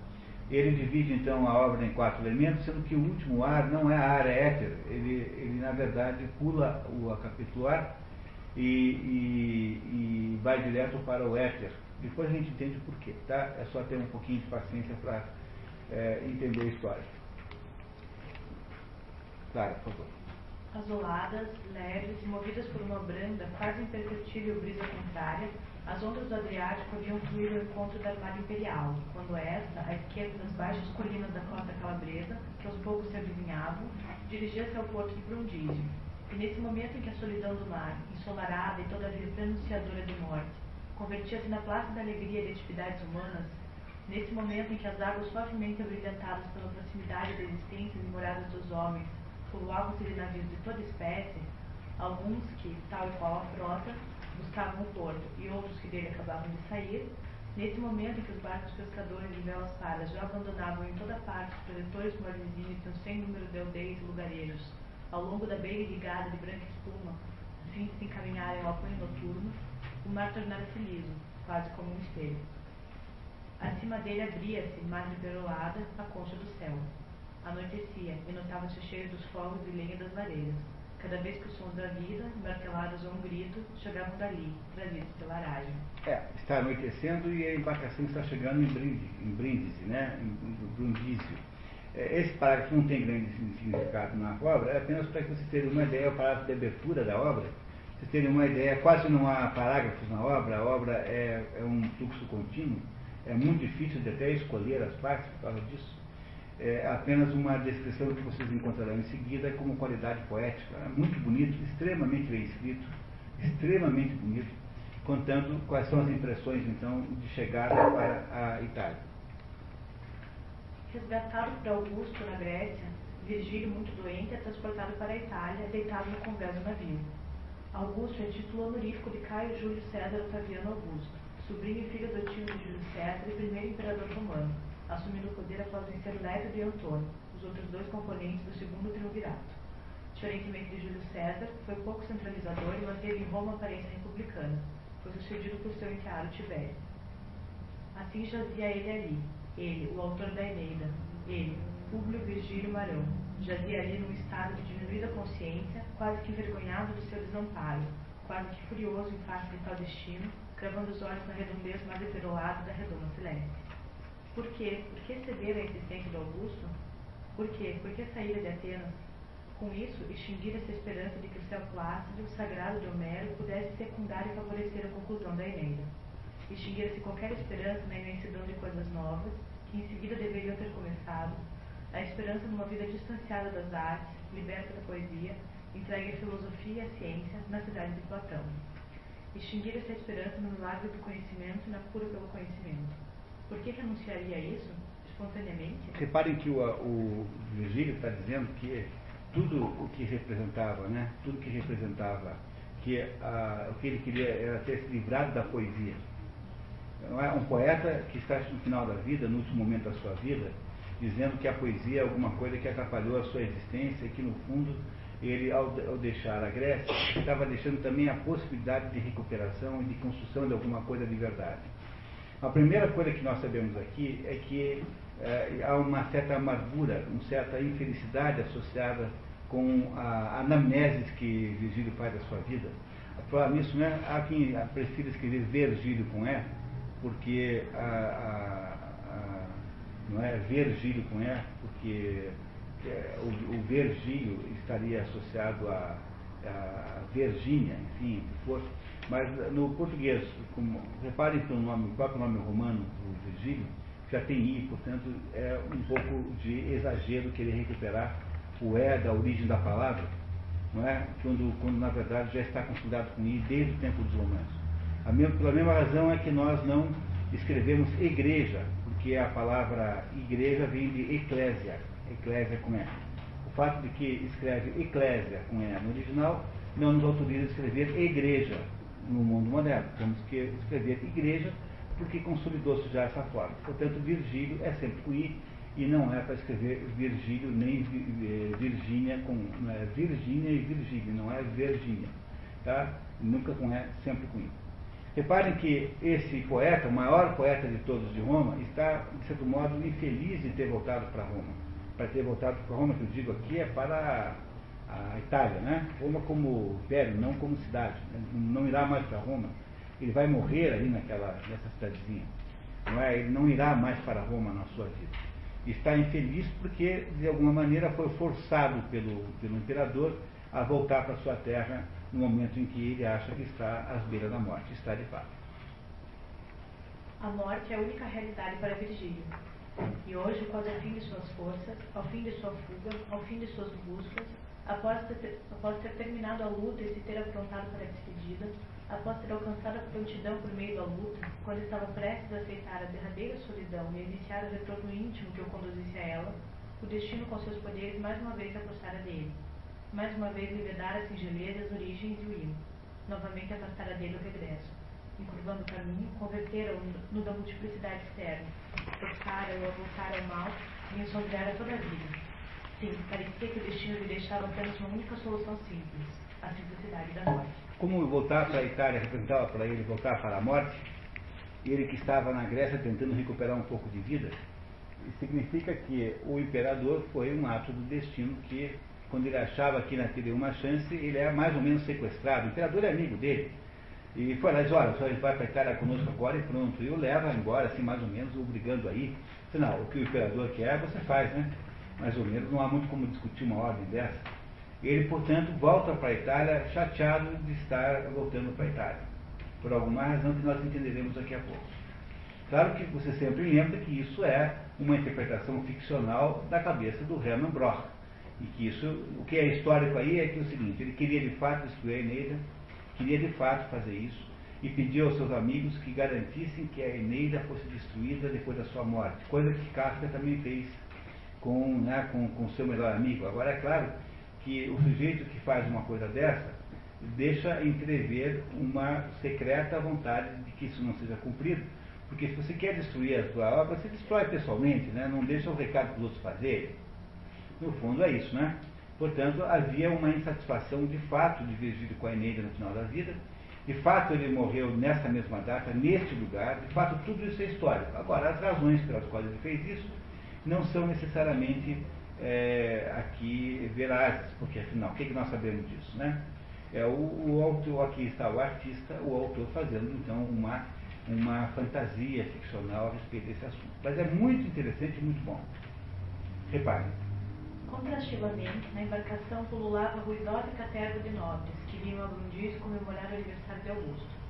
Ele divide então a obra em quatro elementos, sendo que o último ar não é a ar é éter, ele, ele na verdade pula o capitular e, e, e vai direto para o éter. Depois a gente entende por quê, tá? É só ter um pouquinho de paciência para é, entender a história. Clara, por favor azuladas, leves, movidas por uma branda, quase imperceptível brisa contrária, as ondas do Adriático haviam fluído ao encontro da Armada Imperial, quando esta, à esquerda das baixas colinas da costa calabresa, que aos poucos se avizinhavam, dirigia-se ao porto de Brundisium. E nesse momento em que a solidão do mar, ensolarada e todavia pronunciadora de morte, convertia-se na plácida alegria de atividades humanas, nesse momento em que as águas suavemente abrilhantadas pela proximidade das existências e moradas dos homens povoavam-se de navios de toda espécie, alguns que, tal e qual a frota, buscavam o porto e outros que dele acabavam de sair, nesse momento em que os barcos pescadores de velas pardas já abandonavam em toda parte os protetores mordezinhos e um sem número de aldeias e lugareiros, ao longo da beira irrigada de branca espuma, a fim de se encaminharem ao apanho noturno, o mar tornara-se liso, quase como um espelho. Acima dele abria-se, mais perolada, a concha do céu. Anoitecia e notava-se o cheiro dos fogos e lenha das lareiras. Cada vez que os sons da vida, martelados ou um grito, chegavam dali, trazidos pela aragem. É, está anoitecendo e a embarcação está chegando em Brindisi, em Brindisi né? em, em Brundísio. É, esse parágrafo não tem grande significado na obra, é apenas para que vocês tenham uma ideia, o parágrafo de abertura da obra, vocês terem uma ideia, quase não há parágrafos na obra, a obra é, é um fluxo contínuo, é muito difícil de até escolher as partes por causa disso é apenas uma descrição que vocês encontrarão em seguida como qualidade poética. É muito bonito, extremamente bem escrito, extremamente bonito, contando quais são as impressões, então, de chegada para a Itália. Resgatado por Augusto na Grécia, Virgílio, muito doente, é transportado para a Itália, deitado no convés do navio. Augusto é título honorífico de Caio Júlio César Otaviano Augusto, sobrinho e filho adotivo de Júlio César e primeiro imperador romano assumindo o poder após vencer Lépio e Antônio, os outros dois componentes do segundo triunvirato. Diferentemente de Júlio César, foi pouco centralizador e manteve em Roma a aparência republicana. Foi sucedido por seu enteado Tibério. Assim jazia ele ali, ele, o autor da Eneida, ele, Públio Virgílio Marão, jazia ali num estado de diminuída consciência, quase que envergonhado do seu desamparo, quase que furioso em face de tal destino, cravando os olhos na redondez mais eperolada da redoma celeste. Por quê? Por que ceder à insistência do Augusto? Por quê? Porque saíra de Atenas. Com isso, extinguir essa esperança de que o céu plácido, sagrado de Homero, pudesse secundar e favorecer a conclusão da Eneida. Extinguir-se qualquer esperança na imensidão de coisas novas, que em seguida deveriam ter começado, a esperança numa vida distanciada das artes, liberta da poesia, entregue à filosofia e à ciência na cidade de Platão. Extinguir essa esperança no milagre do conhecimento e na cura pelo conhecimento. Por que renunciaria a isso? Espontaneamente? Reparem que o, o Virgílio está dizendo que tudo o que representava, né? Tudo que representava que a, o que ele queria era ter se livrado da poesia. Não é um poeta que está no final da vida, no último momento da sua vida, dizendo que a poesia é alguma coisa que atrapalhou a sua existência e que no fundo ele, ao, deixar a Grécia, estava deixando também a possibilidade de recuperação e de construção de alguma coisa de verdade. A primeira coisa que nós sabemos aqui é que é, há uma certa amargura, uma certa infelicidade associada com a anamnese que Virgílio faz da sua vida. Falar nisso, né, há quem prefira escrever Virgílio com E, porque a, a, a, não é Virgílio com E, porque é, o, o Virgílio estaria associado a, a Virgínia, enfim, que fosse. Mas no português, como, reparem que o, nome, o próprio nome romano do Virgílio já tem I, portanto é um pouco de exagero querer recuperar o E da origem da palavra, não é? quando, quando na verdade já está consolidado com I desde o tempo dos romanos. A mesma, pela mesma razão é que nós não escrevemos igreja, porque a palavra igreja vem de eclésia, eclésia com E. O fato de que escreve eclésia com E no original não nos autoriza a escrever igreja no mundo moderno. Temos que escrever igreja porque consolidou-se já essa forma. Portanto, Virgílio é sempre com I e não é para escrever Virgílio nem eh, Virgínia com é Virgínia e Virgílio, não é Virgínia. Tá? Nunca com E, sempre com I. Reparem que esse poeta, o maior poeta de todos de Roma, está, de certo modo, infeliz de ter voltado para Roma. Para ter voltado para Roma, que eu digo aqui, é para a Itália, né? Roma como velho, não como cidade. Não irá mais para Roma. Ele vai morrer ali naquela, nessa cidadezinha. Não é? Ele não irá mais para Roma na sua vida. Está infeliz porque, de alguma maneira, foi forçado pelo, pelo imperador a voltar para sua terra no momento em que ele acha que está às beiras da morte. Está de fato. A morte é a única realidade para Virgílio. E hoje, quase ao fim de suas forças, ao fim de sua fuga, ao fim de suas buscas, após ter, após ter terminado a luta e se ter aprontado para a despedida, após ter alcançado a prontidão por meio da luta, quando estava prestes a aceitar a derradeira solidão e a iniciar o retorno íntimo que o conduzisse a ela, o destino com seus poderes mais uma vez se afastara dele. Mais uma vez lhe vedara a singeleza, as origens e o hino. Novamente afastara dele o regresso. Encurvando o caminho, convertera-o no da multiplicidade externa. Forçara-o a voltar ao mal e ensombreara toda a vida. Sim, parecia que o destino lhe deixava apenas uma única solução simples, a simplicidade da morte. Como voltar para a Itália representava para ele voltar para a morte, ele que estava na Grécia tentando recuperar um pouco de vida, significa que o imperador foi um ato do destino que, quando ele achava que teria uma chance, ele é mais ou menos sequestrado. O imperador é amigo dele. E foi lá e disse, olha, só ele vai para Itália conosco agora e pronto. E o leva embora, assim, mais ou menos, obrigando aí. Não, o que o imperador quer, você faz, né? mais ou menos, não há muito como discutir uma ordem dessa. Ele, portanto, volta para a Itália chateado de estar voltando para a Itália, por alguma razão que nós entenderemos daqui a pouco. Claro que você sempre lembra que isso é uma interpretação ficcional da cabeça do Hermann Broch. E que isso, o que é histórico aí é que é o seguinte, ele queria de fato destruir a Eneida, queria de fato fazer isso, e pediu aos seus amigos que garantissem que a Eneida fosse destruída depois da sua morte, coisa que Kafka também fez com, né, com, com seu melhor amigo. Agora, é claro que o sujeito que faz uma coisa dessa deixa entrever uma secreta vontade de que isso não seja cumprido, porque se você quer destruir a sua obra, você destrói pessoalmente, né? não deixa o recado para os outros fazerem. No fundo é isso, né? Portanto, havia uma insatisfação de fato de Virgílio com a Eneida no final da vida. De fato, ele morreu nessa mesma data, neste lugar. De fato, tudo isso é histórico. Agora, as razões pelas quais ele fez isso não são necessariamente é, aqui verazes, porque afinal, o que, que nós sabemos disso? Né? É o, o autor, aqui está o artista, o autor fazendo então uma, uma fantasia ficcional a respeito desse assunto. Mas é muito interessante e muito bom. Reparem, Contrastivamente, na embarcação pululava a ruidosa caterva de nobres, que vinham a Brundis comemorar o aniversário de Augusto.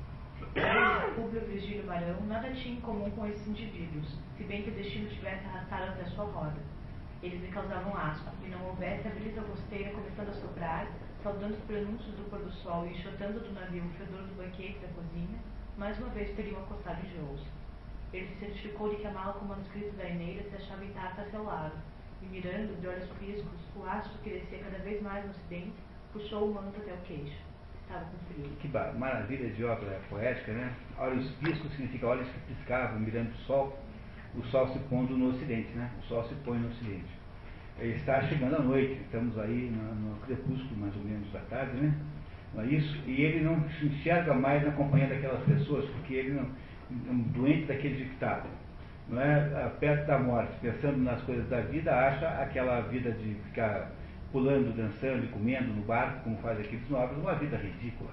Públio Virgílio Barão, nada tinha em comum com esses indivíduos, se bem que o destino tivesse arrastado até sua roda. Eles lhe causavam asco, e não houvesse a brisa gosteira começando a soprar, saudando os prenúncios do pôr do sol e enxotando do navio o fedor do banquete da cozinha, mais uma vez teriam acostado enjoos. Ele se certificou de que a mala com manuscrito da Eneida se achava intacta a seu lado, e mirando, de olhos friscos, o astro que descia cada vez mais no ocidente, puxou o manto até o queixo. Estava com frio. Que maravilha de obra poética, né? Olhos piscos significa olhos que piscavam, mirando o sol, o sol se pondo no ocidente, né? O sol se põe no ocidente. Está chegando à noite, estamos aí no, no crepúsculo mais ou menos da tarde, né? Não é isso? E ele não se enxerga mais na companhia daquelas pessoas, porque ele não é um doente daquele ditado não é, perto da morte, pensando nas coisas da vida, acha aquela vida de ficar pulando, dançando e comendo no barco, como faz aqueles nobres, uma vida ridícula.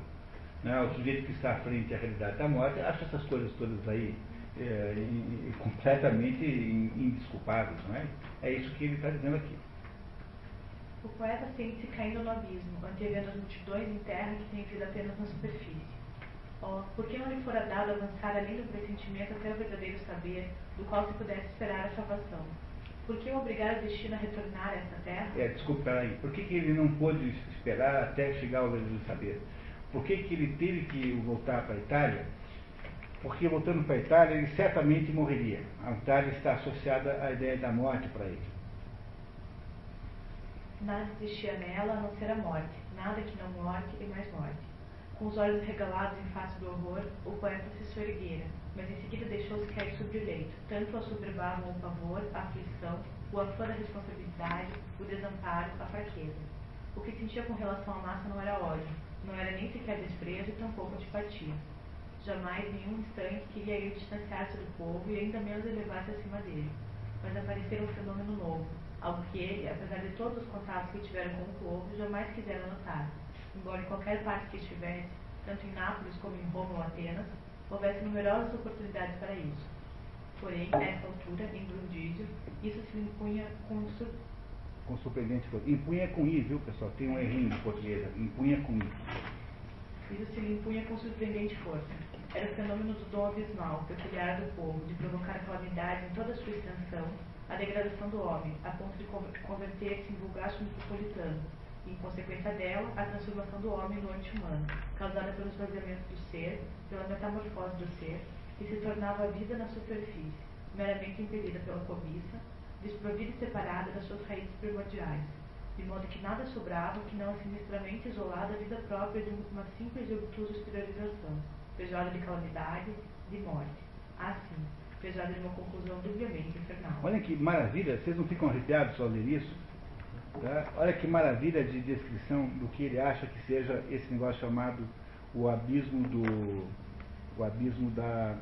Né? O sujeito que está à frente à realidade da morte acha essas coisas todas aí é, completamente indesculpáveis. Não é? é isso que ele está dizendo aqui. O poeta sente-se caindo no abismo, antevendo as multidões em terra que têm vida apenas na superfície. Oh, por que não lhe fora dado avançar além do pressentimento até o verdadeiro saber, do qual se pudesse esperar a salvação? Por que o obrigar o destino a retornar a essa terra? É, desculpa, aí. Por que, que ele não pôde esperar até chegar ao verdadeiro saber? Por que, que ele teve que voltar para a Itália? Porque voltando para a Itália, ele certamente morreria. A Itália está associada à ideia da morte para ele. Nada existia nela a não ser a morte. Nada que não morte e mais morte. Com os olhos regalados em face do horror, o poeta se soerguera, mas em seguida deixou-se cair sobre o leito. Tanto o assoberbavam o pavor, a aflição, o afã da responsabilidade, o desamparo, a fraqueza. O que sentia com relação à massa não era ódio, não era nem sequer desprezo e tampouco antipatia. Jamais, nenhum instante, queria ele distanciar-se do povo e ainda menos elevar-se acima dele. Mas aparecera um fenômeno novo, algo que ele, apesar de todos os contatos que tivera com o povo, jamais quisera notar embora em qualquer parte que estivesse, tanto em Nápoles como em Roma ou Atenas, houvesse numerosas oportunidades para isso. Porém, a essa altura, em Brundísio, isso se impunha com sur... com surpreendente força. Impunha com I, viu, pessoal? Tem um errinho em português. Impunha com I. Isso se lhe impunha com surpreendente força. Era o fenômeno do dom abismal, peculiar do povo, de provocar calamidade em toda a sua extensão, a degradação do homem, a ponto de converter-se em vulgar metropolitano, em consequência dela, a transformação do homem no anti-humano, causada pelo esvaziamento do ser, pela metamorfose do ser, que se tornava a vida na superfície, meramente impedida pela cobiça, desprovida e separada das suas raízes primordiais, de modo que nada sobrava que não a sinistramente isolada vida própria de uma simples e obtusa exteriorização, pejada de calamidade, de morte. Assim, pejada de uma conclusão dubiamente infernal. Olha que maravilha, vocês não ficam arrepiados ao ler isso? Tá? Olha que maravilha de descrição do que ele acha que seja esse negócio chamado o abismo do. o abismo da.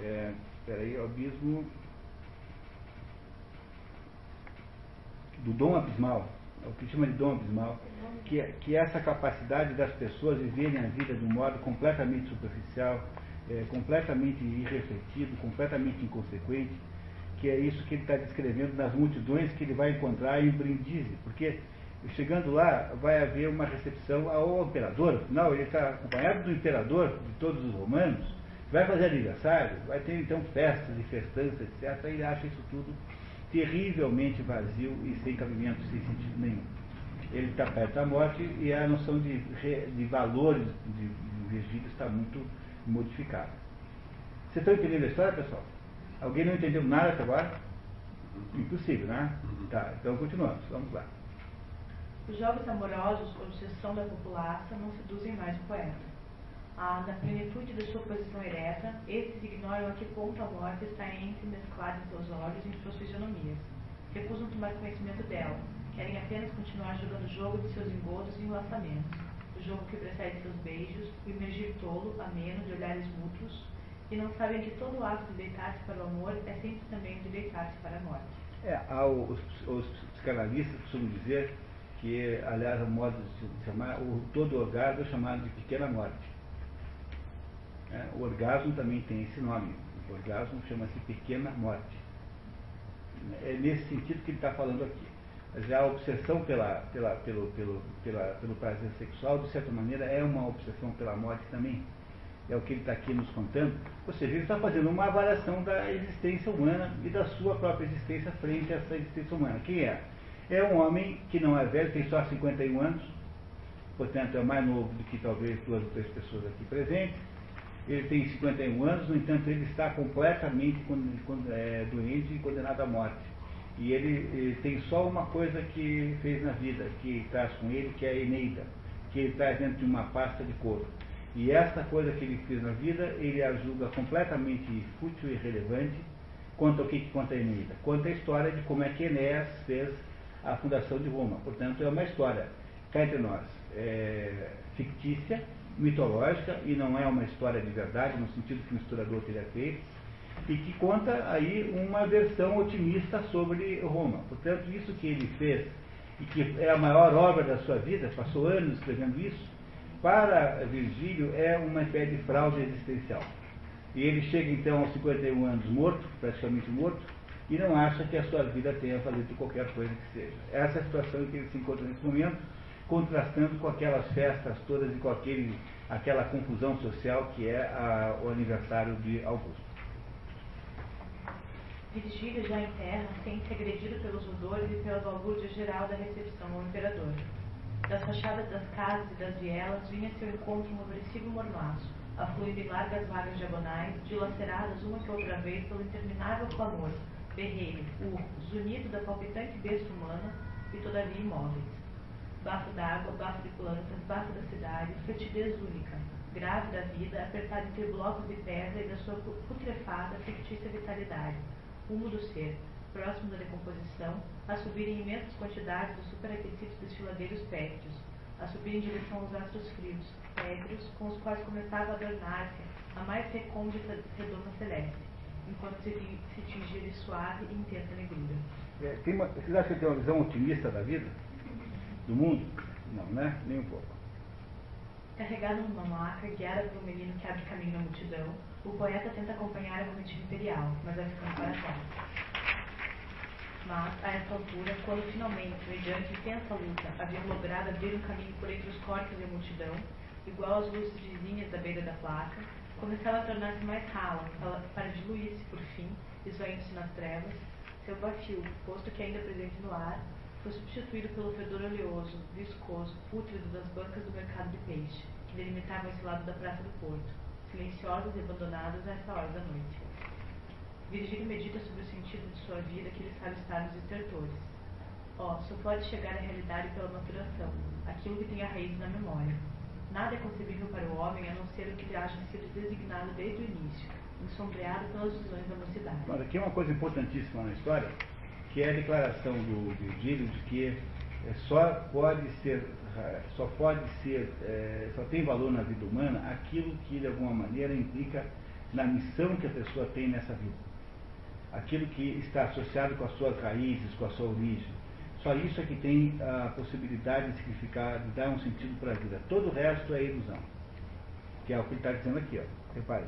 É, peraí, o abismo do dom abismal, é o que chama de dom abismal, que é, que é essa capacidade das pessoas viverem a vida de um modo completamente superficial, é, completamente irrefletido, completamente inconsequente, que é isso que ele está descrevendo nas multidões que ele vai encontrar em Brindisi, porque chegando lá vai haver uma recepção ao imperador, afinal ele está acompanhado do imperador de todos os romanos, vai fazer aniversário, vai ter então festas e festanças, etc. Ele acha isso tudo terrivelmente vazio e sem cabimento, sem sentido nenhum. Ele está perto da morte e a noção de, de valores de Virgílio está muito modificada. Vocês estão entendendo a história, pessoal? Alguém não entendeu nada até agora? Impossível, né? Tá, então continuamos. Vamos lá. Os jovens amorosos, obsessão da populaça, não seduzem mais o poeta. Ah, na plenitude da sua posição ereta, estes ignoram a que ponto a morte está mesclada em seus olhos e em suas fisionomias. Recusam tomar conhecimento dela, querem apenas continuar jogando o jogo de seus engodos e enlaçamentos, o jogo que precede seus beijos, o emergir tolo, ameno, de olhares mútuos, e não sabem que todo ato de deitar-se para o amor é sempre também de deitar-se para a morte. É, os, os psicanalistas costumam dizer que, aliás, a modo de chamar, o, todo orgasmo é chamado de pequena morte. É, o orgasmo também tem esse nome. O orgasmo chama-se pequena morte. É nesse sentido que ele está falando aqui. a obsessão pela, pela, pelo, pelo, pela, pelo prazer sexual, de certa maneira, é uma obsessão pela morte também. É o que ele está aqui nos contando. Ou seja, ele está fazendo uma avaliação da existência humana e da sua própria existência frente a essa existência humana. Quem é? É um homem que não é velho, tem só 51 anos, portanto é mais novo do que talvez duas ou três pessoas aqui presentes. Ele tem 51 anos, no entanto, ele está completamente é, doente e condenado à morte. E ele, ele, tem só uma coisa que fez na vida, que traz com ele, que é a Eneida, que ele traz dentro de uma pasta de couro. E essa coisa que ele fez na vida, ele a julga completamente fútil e irrelevante quanto ao que conta a Eneida. Conta a história de como é que Enéas fez a fundação de Roma. Portanto, é uma história, cá entre nós, é, fictícia, mitológica, e não é uma história de verdade, no sentido que o historiador teria feito, e que conta aí uma versão otimista sobre Roma. Portanto, isso que ele fez, e que é a maior obra da sua vida, passou anos escrevendo isso, para Virgílio é uma espécie de fraude existencial. E ele chega então aos 51 anos morto, praticamente morto, e não acha que a sua vida tenha valido qualquer coisa que seja. Essa é a situação em que ele se encontra nesse momento, contrastando com aquelas festas todas e com aquele, aquela confusão social que é a, o aniversário de Augusto. Virgílio, já em terra, sente-se agredido pelos odores e pela balbúrdia geral da recepção ao imperador. Das fachadas das casas e das vielas vinha seu encontro um opressivo mormaço, afluindo em largas vagas diagonais, dilaceradas uma que outra vez pelo interminável clamor, berreiro, urro, zunido da palpitante besta humana e todavia imóveis. Bafo d'água, bafo de plantas, bafo da cidade, fetidez única, grave da vida, apertada entre blocos de pedra e da sua putrefada, fictícia vitalidade, humo do ser, próximo da decomposição, a subir em imensas quantidades dos superaquecidos desfiladeiros pétreos, a subir em direção aos astros frios, pétreos, com os quais começava a adornar-se a mais recôndita redoma celeste, enquanto se, se tingia de suave e intensa negrura. É, tem uma, vocês acham que tem uma visão otimista da vida? Do mundo? Não, né? Nem um pouco. Carregado numa maca, guiada por um menino que abre caminho na multidão, o poeta tenta acompanhar a comitiva imperial, mas vai ficando para trás. Mas, a essa altura, quando finalmente, mediante intensa luta, haviam logrado abrir um caminho por entre os corpos e a multidão, igual às luzes vizinhas da beira da placa, começava a tornar-se mais rala, para diluir-se, por fim, esvaindo-se nas trevas, seu bafio, posto que ainda presente no ar, foi substituído pelo fedor oleoso, viscoso, pútrido das bancas do mercado de peixe, que delimitavam esse lado da Praça do Porto, silenciosas e abandonadas a essa hora da noite. Virgílio medita sobre o sentido de sua vida que ele sabe estar nos estertores. Ó, oh, só pode chegar à realidade pela maturação, aquilo que tem a raiz na memória. Nada é concebível para o homem a não ser o que lhe haja sido designado desde o início, ensombreado pelas visões da mocidade. Mas aqui é uma coisa importantíssima na história, que é a declaração do Virgílio de que é, só pode ser, só pode ser, é, só tem valor na vida humana aquilo que de alguma maneira implica na missão que a pessoa tem nessa vida aquilo que está associado com as suas raízes, com a sua origem. Só isso é que tem a possibilidade de significar, de dar um sentido para a vida. Todo o resto é ilusão. Que é o que ele está dizendo aqui, ó. Repare.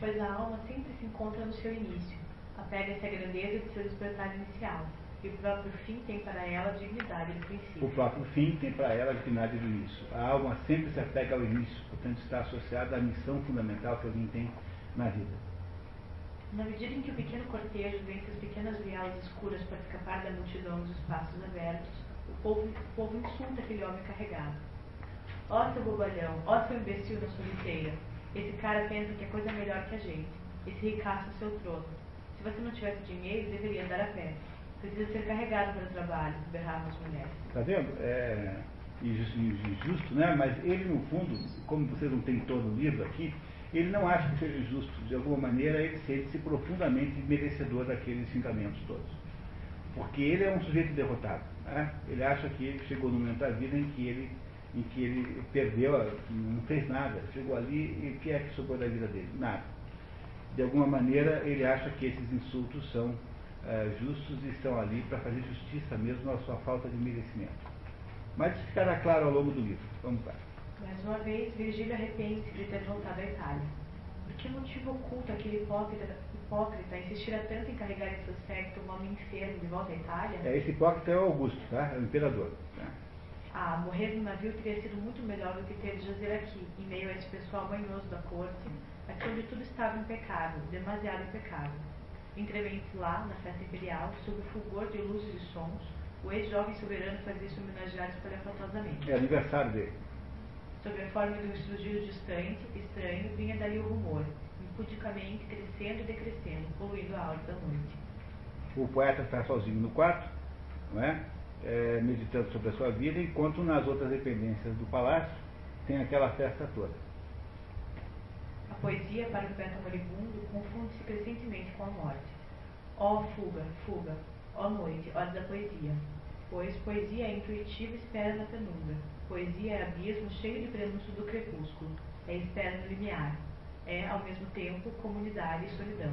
Pois a alma sempre se encontra no seu início. Apega-se à grandeza de seu despertar inicial. E o próprio fim tem para ela a dignidade do princípio. O próprio fim tem para ela a dignidade do início. A alma sempre se apega ao início, portanto está associada à missão fundamental que alguém tem na vida. Na medida em que o pequeno cortejo vence as pequenas vielas escuras para escapar da multidão dos espaços abertos, o povo, o povo insulta aquele homem carregado. Ó seu bobalhão, ó seu imbecil na soliteira, esse cara pensa que é coisa melhor que a gente, esse ricaço é seu trono. Se você não tivesse dinheiro, deveria andar a pé. Precisa ser carregado para o trabalho, berravam as mulheres. Está vendo? É injusto, né? Mas ele, no fundo, como vocês não têm todo o livro aqui, ele não acha que seja justo. De alguma maneira, ele sente-se profundamente merecedor daqueles xingamentos todos. Porque ele é um sujeito derrotado. Né? Ele acha que ele chegou no momento da vida em que ele, em que ele perdeu, não fez nada. Chegou ali e o que é que sobrou da vida dele? Nada. De alguma maneira, ele acha que esses insultos são é, justos e estão ali para fazer justiça mesmo à sua falta de merecimento. Mas isso ficará claro ao longo do livro. Vamos lá. Mais uma vez, Virgílio arrepende-se de ter voltado à Itália. Por que motivo oculto aquele hipócrita, hipócrita insistira tanto em carregar em seu séquito um homem enfermo de volta à Itália? É, esse hipócrita é o Augusto, tá? É o imperador. Tá? Ah, morrer no navio teria sido muito melhor do que ter de jazer aqui, em meio a esse pessoal banhoso da corte, aqui onde tudo estava impecável, demasiado impecável. Entremente lá, na festa imperial, sob o fulgor de luzes e sons, o ex-jovem soberano fazia-se homenagear espalhafatosamente. É aniversário dele. Sob a forma de um estrugido distante, estranho, vinha dali o rumor, impudicamente crescendo e decrescendo, poluindo a aura da noite. O poeta está sozinho no quarto, não é? É, meditando sobre a sua vida, enquanto nas outras dependências do palácio tem aquela festa toda. A poesia, para o poeta moribundo, confunde-se crescentemente com a morte. Ó oh, fuga, fuga, ó oh, noite, hora da poesia. Pois poesia é intuitiva espera na penumbra. Poesia é abismo cheio de prenúncio do crepúsculo. É espera no limiar. É, ao mesmo tempo, comunidade e solidão.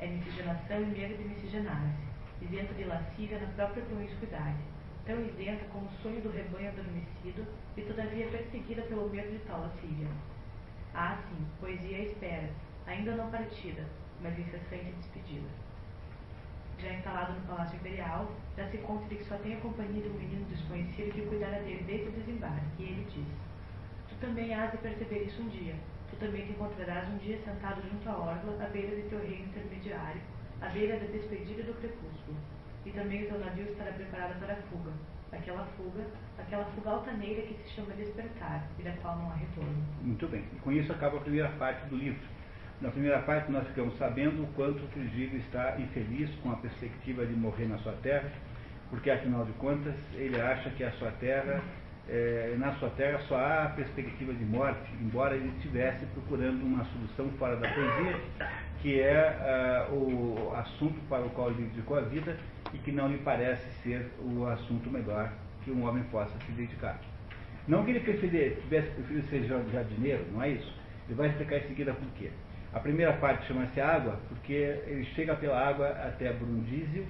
É miscigenação e medo de miscigenar-se. Isenta de lascívia na própria promiscuidade. Tão isenta como o sonho do rebanho adormecido e todavia perseguida pelo medo de tal lascívia. Ah, sim, poesia é espera, ainda não partida, mas incessante despedida. Já instalado no Palácio Imperial, dá-se conta de que só tem a companhia de um menino desconhecido que cuidará dele desde o desembarque, e ele diz: Tu também hás de perceber isso um dia. Tu também te encontrarás um dia sentado junto à orla, à beira de teu reino intermediário, à beira da despedida do crepúsculo. E também o teu navio estará preparado para a fuga, aquela fuga, aquela fuga altaneira que se chama despertar e da qual não há retorno. Muito bem. E com isso acaba a primeira parte do livro. Na primeira parte nós ficamos sabendo o quanto o Virgílio está infeliz com a perspectiva de morrer na sua terra, porque afinal de contas ele acha que a sua terra, é, na sua terra só há a perspectiva de morte, embora ele estivesse procurando uma solução fora da poesia, que é uh, o assunto para o qual ele dedicou a vida e que não lhe parece ser o assunto melhor que um homem possa se dedicar. Não que ele preferir, tivesse preferido ser jardineiro, não é isso? Ele vai explicar em seguida por quê. A primeira parte chama-se água, porque ele chega pela água até Brundísio,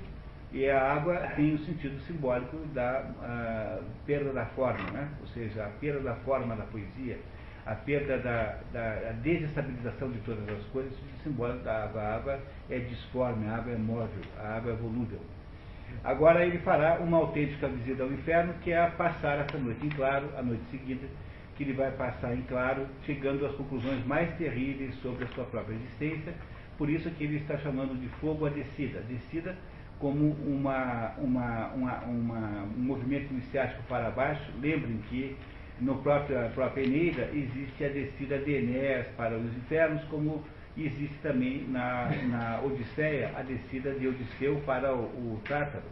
e a água tem o sentido simbólico da perda da forma, né? ou seja, a perda da forma da poesia, a perda da, da desestabilização de todas as coisas, o simbólico da água. A água é disforme, a água é móvel, a água é volúvel. Agora ele fará uma autêntica visita ao inferno, que é passar essa noite em claro, a noite seguinte, que ele vai passar em claro, chegando às conclusões mais terríveis sobre a sua própria existência. Por isso que ele está chamando de fogo a descida. Descida como uma, uma, uma, uma um movimento iniciático para baixo. Lembrem que no próprio, na própria Eneida existe a descida de Enéas para os infernos, como existe também na, na Odisseia a descida de Odisseu para o, o Tártaro,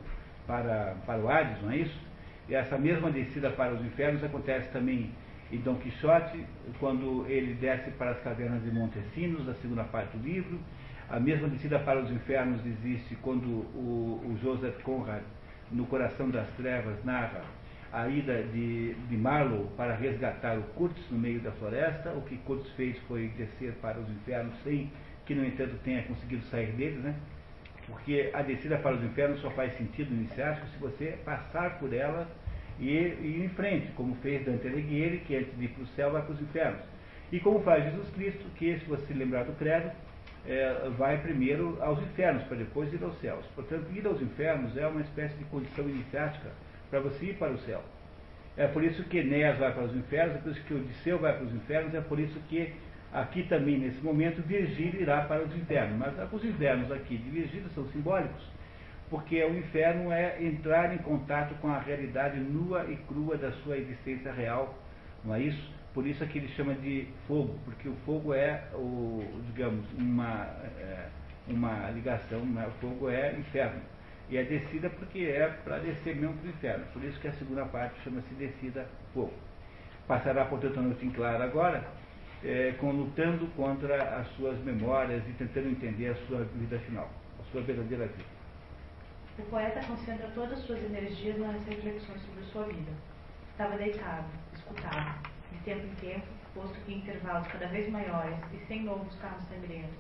para, para o Hades, não é isso? E essa mesma descida para os infernos acontece também em Dom Quixote, quando ele desce para as cavernas de Montesinos, na segunda parte do livro. A mesma descida para os infernos existe quando o, o Joseph Conrad, no Coração das Trevas, narra a ida de, de Marlowe para resgatar o Kurtz no meio da floresta. O que Kurtz fez foi descer para os infernos sem que, no entanto, tenha conseguido sair deles, né? Porque a descida para os infernos só faz sentido iniciático se você passar por ela e, ir em frente, como fez Dante Alighieri, que antes de ir para o céu vai para os infernos. E como faz Jesus Cristo, que, se você lembrar do credo, é, vai primeiro aos infernos, para depois ir aos céus. Portanto, ir aos infernos é uma espécie de condição iniciática para você ir para o céu. É por isso que Enéas vai para os infernos, é por isso que Odisseu vai para os infernos, é por isso que aqui também, nesse momento, Virgílio irá para os infernos. Mas os infernos aqui de Virgílio são simbólicos, porque o inferno é entrar em contato com a realidade nua e crua da sua existência real, não é isso? Por isso é que ele chama de fogo, porque o fogo é, o, digamos, uma, é, uma ligação, né? o fogo é inferno. E a descida porque é para descer mesmo para o inferno. Por isso que a segunda parte chama-se descida fogo. Passará, portanto, a noite em claro agora, é, com, lutando contra as suas memórias e tentando entender a sua vida final, a sua verdadeira vida. O poeta concentra todas as suas energias nas reflexões sobre sua vida. Estava deitado, escutava, de tempo em tempo, posto que em intervalos cada vez maiores e sem novos carros sangrentos,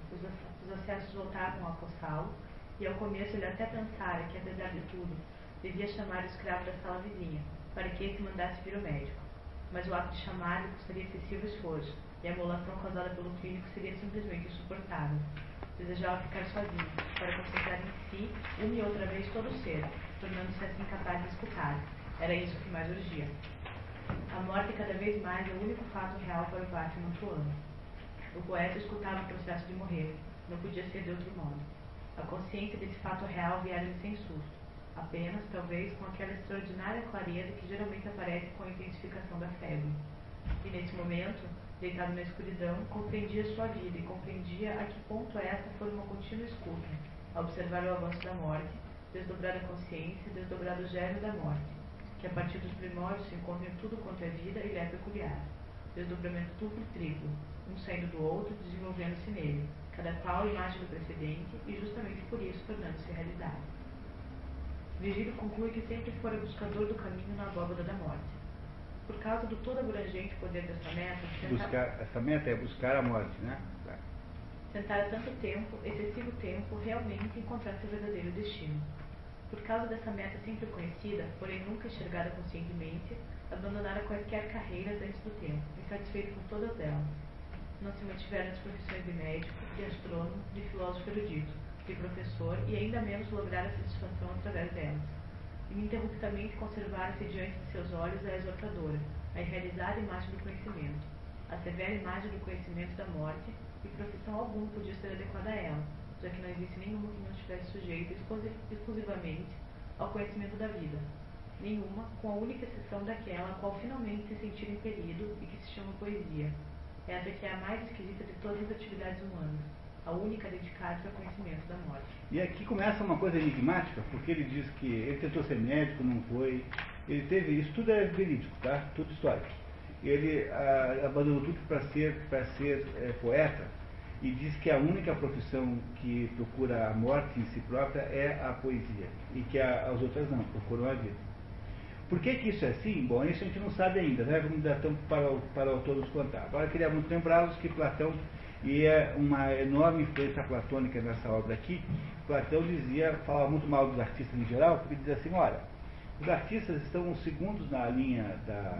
os acessos voltavam a acostá-lo, e ao começo ele até pensara que, apesar de tudo, devia chamar o escravo da sala vizinha, para que esse mandasse vir o médico. Mas o ato de chamar lhe custaria excessivo esforço, e a emulação causada pelo clínico seria simplesmente insuportável. Desejava ficar sozinho, para concentrar em si, uma e outra vez todo o ser, tornando-se assim capaz de escutar. Era isso que mais urgia. A morte cada vez mais é o único fato real para o Pátio Mantuano. O poeta escutava o processo de morrer. Não podia ser de outro modo. A consciência desse fato real viera-lhe sem susto. Apenas, talvez, com aquela extraordinária clareza que geralmente aparece com a intensificação da febre. E nesse momento, deitado na escuridão, compreendia sua vida e compreendia a que ponto esta foi uma contínua escuta, a observar o avanço da morte, desdobrar a consciência, desdobrar o gênio da morte, que a partir dos primórdios se encontra em tudo quanto é vida e lhe é peculiar. Desdobramento duplo e triplo, um saindo do outro, desenvolvendo-se nele, cada qual imagem do precedente e justamente por isso tornando-se realidade. Virgílio conclui que sempre fora buscador do caminho na abóbada da morte. Por causa do todo abrangente poder dessa meta, buscar, essa meta é buscar a morte, né? Tá. Tentara tanto tempo, excessivo tempo, realmente encontrar seu verdadeiro destino. Por causa dessa meta sempre conhecida, porém nunca enxergada conscientemente, abandonara quaisquer carreiras antes do tempo, insatisfeito com todas elas. Não se mantiveram as profissões de médico, de astrônomo, de filósofo erudito, de professor e ainda menos lograr a satisfação através delas. Ininterruptamente conservara-se diante de seus olhos a exortadora, a irrealizada imagem do conhecimento, a severa imagem do conhecimento da morte, e profissão alguma podia ser adequada a ela, já que não existe nenhuma que não estivesse sujeita exclusivamente ao conhecimento da vida. Nenhuma, com a única exceção daquela a qual finalmente se sentir impelido e que se chama poesia. Essa que é a mais esquisita de todas as atividades humanas, a única dedicada ao conhecimento da morte. E aqui começa uma coisa enigmática, porque ele diz que ele tentou ser médico, não foi. Ele teve, isso tudo é verídico, tá? Tudo histórico. Ele ah, abandonou tudo para ser, ser é, poeta e diz que a única profissão que procura a morte em si própria é a poesia e que a, as outras não, procuram a vida. Por que, que isso é assim? Bom, isso a gente não sabe ainda, né? Vamos dar tempo para, para o autor nos contar. Agora, queria muito lembrá-los que Platão e é uma enorme influência platônica nessa obra aqui. Platão dizia, falava muito mal dos artistas em geral, porque dizia assim, olha, os artistas estão segundos na linha da.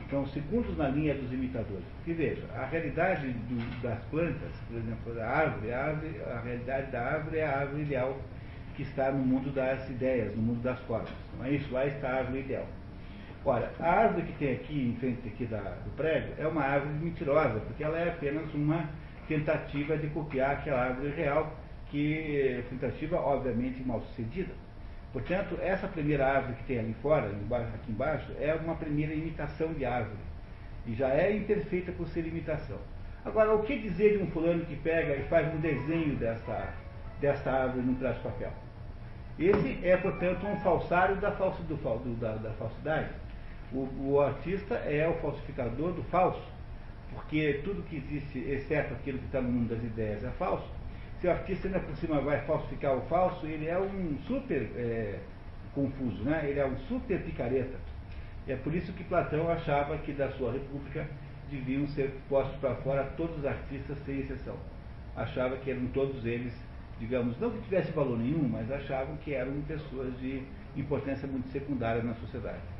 Estão segundos na linha dos imitadores. Porque veja, a realidade do, das plantas, por exemplo, da árvore, a, árvore, a realidade da árvore é a árvore ideal que está no mundo das ideias, no mundo das formas. Não é isso? Lá está a árvore ideal. Ora, a árvore que tem aqui em frente aqui da, do prédio é uma árvore mentirosa, porque ela é apenas uma tentativa de copiar aquela árvore real, que tentativa obviamente mal sucedida. Portanto, essa primeira árvore que tem ali fora, aqui embaixo, é uma primeira imitação de árvore. E já é imperfeita por ser imitação. Agora, o que dizer de um fulano que pega e faz um desenho dessa, dessa árvore num pedaço de papel? Esse é, portanto, um falsário da, falso, do, da, da falsidade. O, o artista é o falsificador do falso porque tudo que existe, exceto aquilo que está no mundo das ideias, é falso. Se o artista ainda por cima vai falsificar o falso, ele é um super é, confuso, né? ele é um super picareta. E é por isso que Platão achava que da sua república deviam ser postos para fora todos os artistas, sem exceção. Achava que eram todos eles, digamos, não que tivesse valor nenhum, mas achavam que eram pessoas de importância muito secundária na sociedade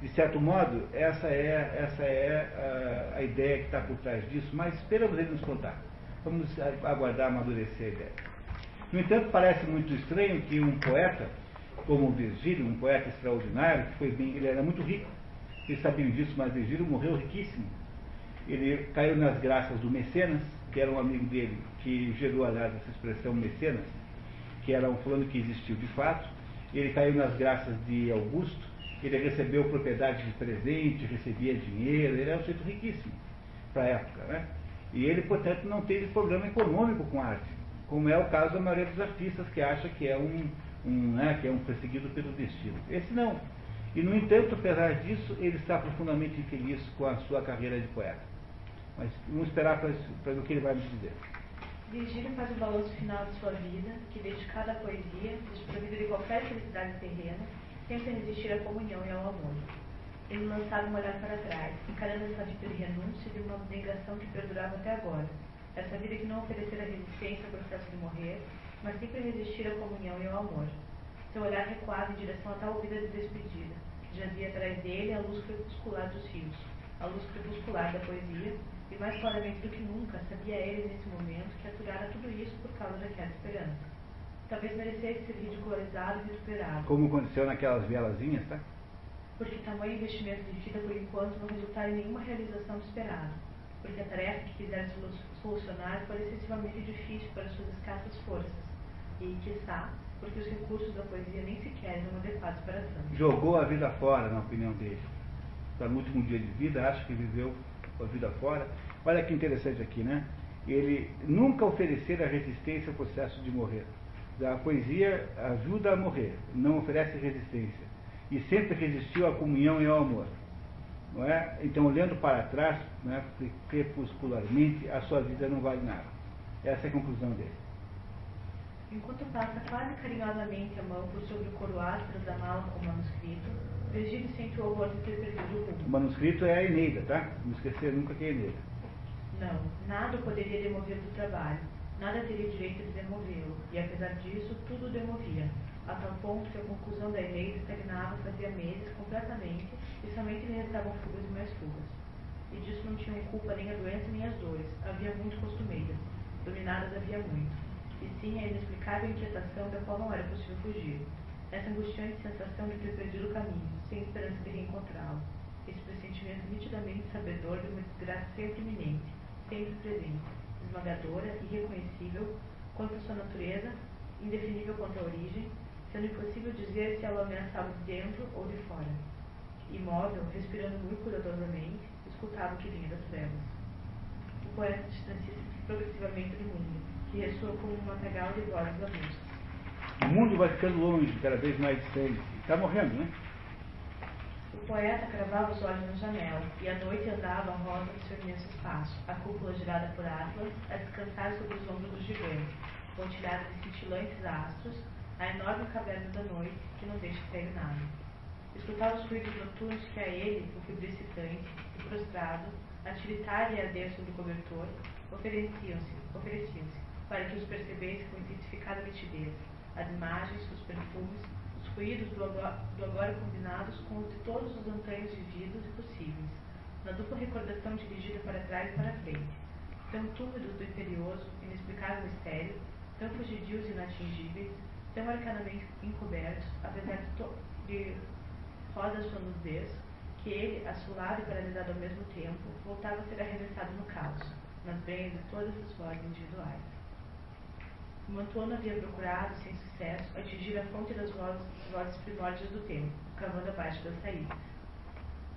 de certo modo, essa é, essa é a, a ideia que está por trás disso, mas esperamos ele nos contar. Vamos aguardar amadurecer a ideia. No entanto, parece muito estranho que um poeta, como Virgílio, um poeta extraordinário, que foi bem, ele era muito rico, vocês sabiam disso, mas Virgílio morreu riquíssimo. Ele caiu nas graças do Mecenas, que era um amigo dele, que gerou, aliás, essa expressão Mecenas, que era um fulano que existiu de fato. Ele caiu nas graças de Augusto, ele recebeu propriedade de presente, recebia dinheiro, ele era um sujeito riquíssimo para a época. Né? E ele, portanto, não teve problema econômico com a arte, como é o caso da maioria dos artistas que acha que é um, um, né, que é um perseguido pelo destino. Esse não. E, no entanto, apesar disso, ele está profundamente infeliz com a sua carreira de poeta. Mas vamos esperar para o que ele vai nos dizer. Virgílio faz o balanço final de sua vida, que dedicada à poesia, desprovida de qualquer felicidade terrena, sempre resistir à comunhão e ao amor. Ele lançava um olhar para trás, encarando essa vida de renúncia de uma abnegação que perdurava até agora. Essa vida que não oferecera resistência ao processo de morrer, mas sempre resistir à comunhão e ao amor. Seu olhar recuava em direção a tal vida de despedida. Jazia atrás dele a luz crepuscular dos rios, a luz crepuscular da poesia, E mais claramente do que nunca, sabia ele nesse momento que aturara tudo isso por causa daquela esperança. Talvez merecesse ser ridicularizado e vituperado. Como aconteceu naquelas velazinhas, tá? Porque tamanho investimento de vida, por enquanto, não resultara em nenhuma realização esperada. Porque a tarefa que quisera solucionar foi excessivamente difícil para suas escassas forças. E, quiçá, porque os recursos da poesia nem sequer eram adequados para tanto. Jogou a vida fora, na opinião dele. Está no último dia de vida, acha que viveu a vida fora. Olha que interessante aqui, né? Ele nunca oferecer a resistência ao processo de morrer. A poesia ajuda a morrer, não oferece resistência. E sempre resistiu à comunhão e ao amor. Não é? Então, olhando para trás, né, crepuscularmente, a sua vida não vale nada. Essa é a conclusão dele. Enquanto passa quase carinhosamente a mão por sobre o coroado da mala com o manuscrito, Virgílio sente o horror de ter perdido o rumo. O manuscrito é a Eneida, tá? Não esquecer nunca que é a Eneida. Não, nada poderia demover do trabalho, nada teria direito de demovê-lo, e apesar disso, tudo o demovia, a tal ponto que a conclusão da Eneida estagnava fazia meses completamente e somente lhe restavam fugas e mais fugas. E disso não tinham culpa nem a doença nem as dores, havia muito costumeiras, dominadas havia muito, e sim a inexplicável inquietação da qual não era possível fugir, essa angustiante sensação de ter perdido o caminho, sem esperança de reencontrá-lo, esse pressentimento nitidamente sabedor de uma desgraça sempre iminente, sempre presente, esmagadora, irreconhecível quanto à sua natureza, indefinível quanto à origem, sendo impossível dizer se ela ameaçava de dentro ou de fora. Imóvel, respirando muito cuidadosamente, escutava o que vinha das trevas. O poeta distancia-se progressivamente do mundo, que ressoa como um matagal de vozes música. O mundo vai ficando longe, cada vez mais distante. Está morrendo, né? Poeta cravava os olhos na janela, e à noite andava a roda do seu imenso espaço, a cúpula girada por Atlas, a descansar sobre os ombros do gigante, pontilhada de cintilantes astros, a enorme caverna da noite, que não deixa cair nada. Escutava os ruídos noturnos que a ele, o febricitante, e prostrado, a tiritar e a arder sobre o cobertor, ofereciam-se, ofereciam-se, para que os percebesse com intensificada nitidez, as imagens, os perfumes, os ruídos do agora, do agora combinados com os de todos os antanhos vividos e possíveis, na dupla recordação dirigida para trás e para frente, tão túmidos do imperioso, inexplicável mistério, tão fugidios e inatingíveis, tão arcanamente encobertos, apesar de, de roda sua nudez, que ele, assolado e paralisado ao mesmo tempo, voltava a ser arremessado no caos, nas brenhas de todas as vozes individuais. Montona havia procurado, sem sucesso, atingir a fonte das vozes, vozes primórdias do tempo, cavando abaixo das saídas.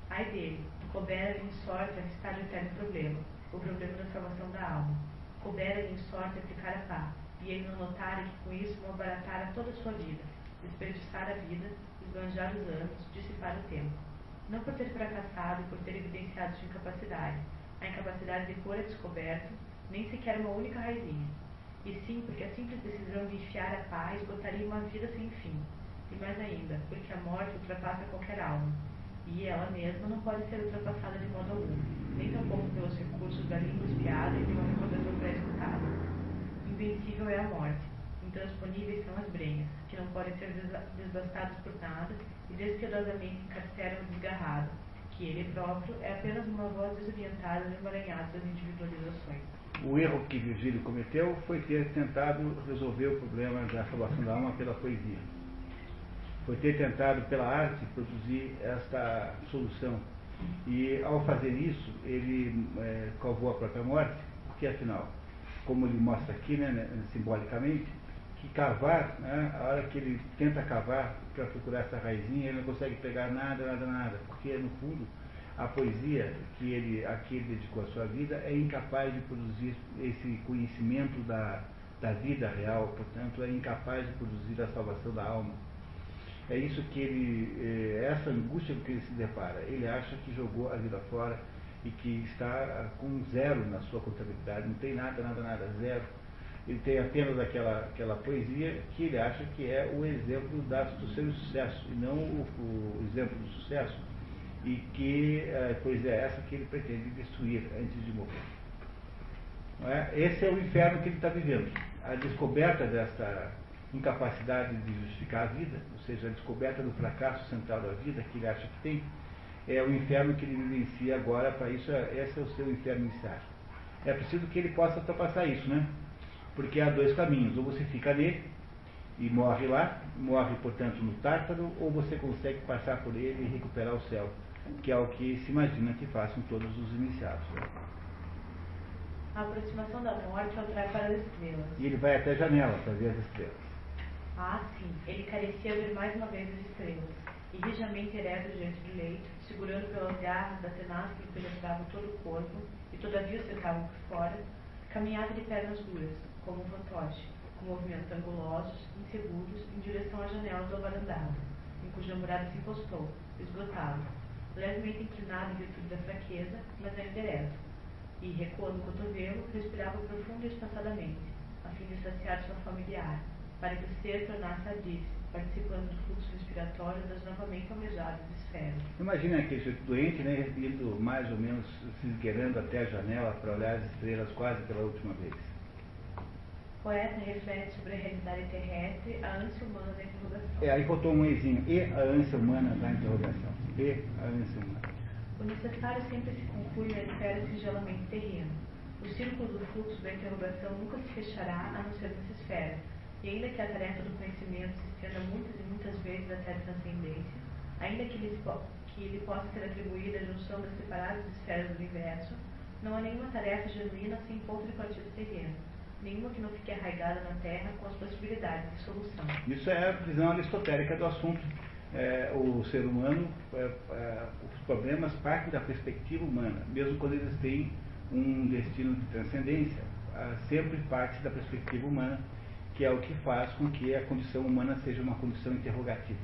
Ai dele, coubera-lhe em sorte arriscar o eterno problema, o problema da salvação da alma. Coubera-lhe em sorte aplicar a pá, e ele não notara que com isso não abaratara toda a sua vida, desperdiçar a vida, esbanjar os anos, dissipar o tempo. Não por ter fracassado e por ter evidenciado sua incapacidade, a incapacidade de pôr a descoberto, nem sequer uma única raizinha e sim porque a simples decisão de enfiar a paz botaria uma vida sem fim. E mais ainda, porque a morte ultrapassa qualquer alma. E ela mesma não pode ser ultrapassada de modo algum, nem tampouco pelos recursos da língua espiada e de uma recordação pré-escutada. Invencível é a morte. Intransponíveis são as brenhas, que não podem ser desbastadas por nada e descuidadamente encarceram o desgarrado, que ele próprio é apenas uma voz desorientada no emaranhado das individualizações o erro que Virgílio cometeu foi ter tentado resolver o problema da salvação da alma pela poesia. Foi ter tentado, pela arte, produzir esta solução. E, ao fazer isso, ele é, cavou a própria morte, porque, afinal, como ele mostra aqui, né, né simbolicamente, que cavar, né, a hora que ele tenta cavar para procurar essa raizinha, ele não consegue pegar nada, nada, nada, porque, no fundo, a poesia que ele, a que ele dedicou a sua vida é incapaz de produzir esse conhecimento da, da vida real, portanto, é incapaz de produzir a salvação da alma. É isso que ele, é essa angústia com que ele se depara. Ele acha que jogou a vida fora e que está com zero na sua contabilidade, não tem nada, nada, nada, zero. Ele tem apenas aquela, aquela poesia que ele acha que é o exemplo da, do seu sucesso, e não o, o exemplo do sucesso e que pois é essa que ele pretende destruir antes de morrer. É? Esse é o inferno que ele está vivendo. A descoberta dessa incapacidade de justificar a vida, ou seja, a descoberta do fracasso central da vida que ele acha que tem, é o inferno que ele vivencia agora, para isso, é, esse é o seu inferno inicial. É preciso que ele possa ultrapassar isso, né? Porque há dois caminhos, ou você fica nele e morre lá, morre, portanto, no Tártaro, ou você consegue passar por ele e recuperar o céu, que é o que se imagina que façam todos os iniciados. A aproximação da morte atrai para as estrelas. E ele vai até a janela para ver as estrelas. Ah, sim, ele carecia ver mais uma vez as estrelas, e rijamente ereto diante do leito, segurando pelas garras da tenaz que lhe penetravam todo o corpo, e todavia o cercavam por fora, caminhava de pernas duras, como um fantoche, com movimentos angulosos, inseguros, em direção à janela do varandado, em cuja murada se encostou, esgotado, levemente inclinado em virtude da fraqueza, mas ainda ereto, e, recuando o cotovelo, respirava profundo e espaçadamente, a fim de saciar sua familiar, para que o ser tornasse ardisse, participando do fluxo respiratório das novamente almejadas esferas. Imagina aquele doente, né, indo mais ou menos se esgueirando até a janela para olhar as estrelas quase pela última vez. Poeta reflete sobre a realidade terrestre, a ânsia humana da interrogação. É, aí faltou um eizinho, e a ânsia humana da interrogação. E a ânsia humana. O necessário sempre se conclui na esfera singelamente terrena. O círculo do fluxo da interrogação nunca se fechará a não ser nessa esfera, e ainda que a tarefa do conhecimento se estenda muitas e muitas vezes até a transcendência, ainda que lhe, que lhe possa ser atribuída a junção das separadas esferas do universo, não há nenhuma tarefa genuína sem ponto de partida terreno, nenhuma que não fique arraigada na Terra com as possibilidades de solução. Isso é a visão aristotélica do assunto. É, o ser humano, é, é, os problemas partem da perspectiva humana, mesmo quando eles têm um destino de transcendência, ah, sempre parte da perspectiva humana que é o que faz com que a condição humana seja uma condição interrogativa.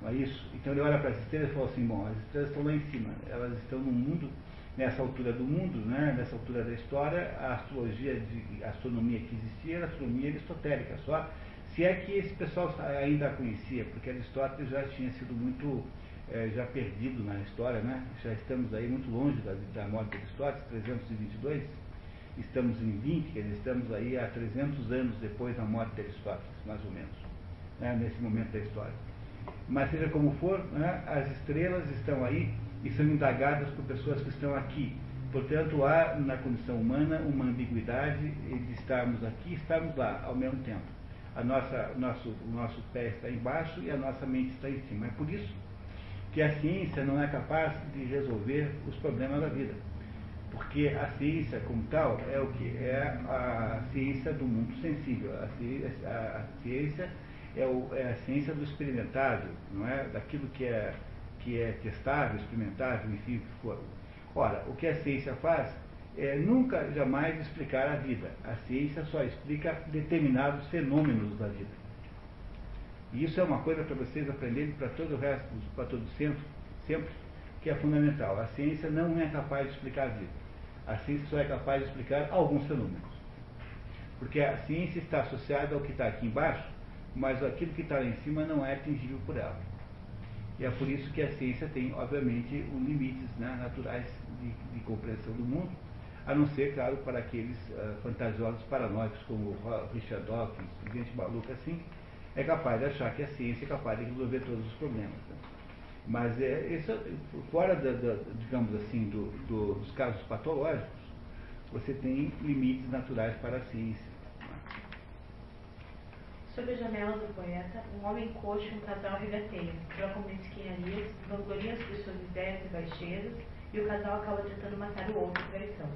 Não é isso? Então ele olha para as estrelas e fala assim, bom, as estrelas estão lá em cima, elas estão no mundo, nessa altura do mundo, né, nessa altura da história, a astrologia, de, astronomia que existia era astronomia aristotélica, só se é que esse pessoal ainda a conhecia, porque Aristóteles já tinha sido muito é, já perdido na história, né? já estamos aí muito longe da, da morte de Aristóteles, 322, estamos em 20, quer dizer, estamos aí há 300 anos depois da morte de Aristóteles, mais ou menos, né, nesse momento da história. Mas seja como for, né, as estrelas estão aí e são indagadas por pessoas que estão aqui. Portanto, há na condição humana uma ambiguidade de estarmos aqui e estarmos lá ao mesmo tempo. A nossa, nosso, o nosso pé está embaixo e a nossa mente está em cima. É por isso que a ciência não é capaz de resolver os problemas da vida. Porque a ciência, como tal, é o que? É a ciência do mundo sensível. A ciência, a ciência é, o, é, a ciência do experimentável, não é? Daquilo que é, que é testável, experimentável, enfim, o que for. Ora, o que a ciência faz é nunca, jamais explicar a vida. A ciência só explica determinados fenômenos da vida. E isso é uma coisa para vocês aprenderem para todo o resto, para todo sempre, sempre, que é fundamental. A ciência não é capaz de explicar a vida. A ciência só é capaz de explicar alguns fenômenos. Porque a ciência está associada ao que está aqui embaixo, mas aquilo que está lá em cima não é atingível por ela. E é por isso que a ciência tem, obviamente, os limites né, naturais de, de, compreensão do mundo, a não ser, claro, para aqueles uh, fantasiosos paranoicos como Richard Dawkins, gente maluco assim, é capaz de achar que a ciência é capaz de resolver todos os problemas. Né? Mas é, isso, fora, da, da, digamos assim, do, do, dos casos patológicos, você tem limites naturais para a ciência. Sob a janela do poeta, um homem coxo e um casal regateiam, trocam mesquinharias, vangloriam-se de suas ideias e baixezas, e o casal acaba tentando matar o outro traição.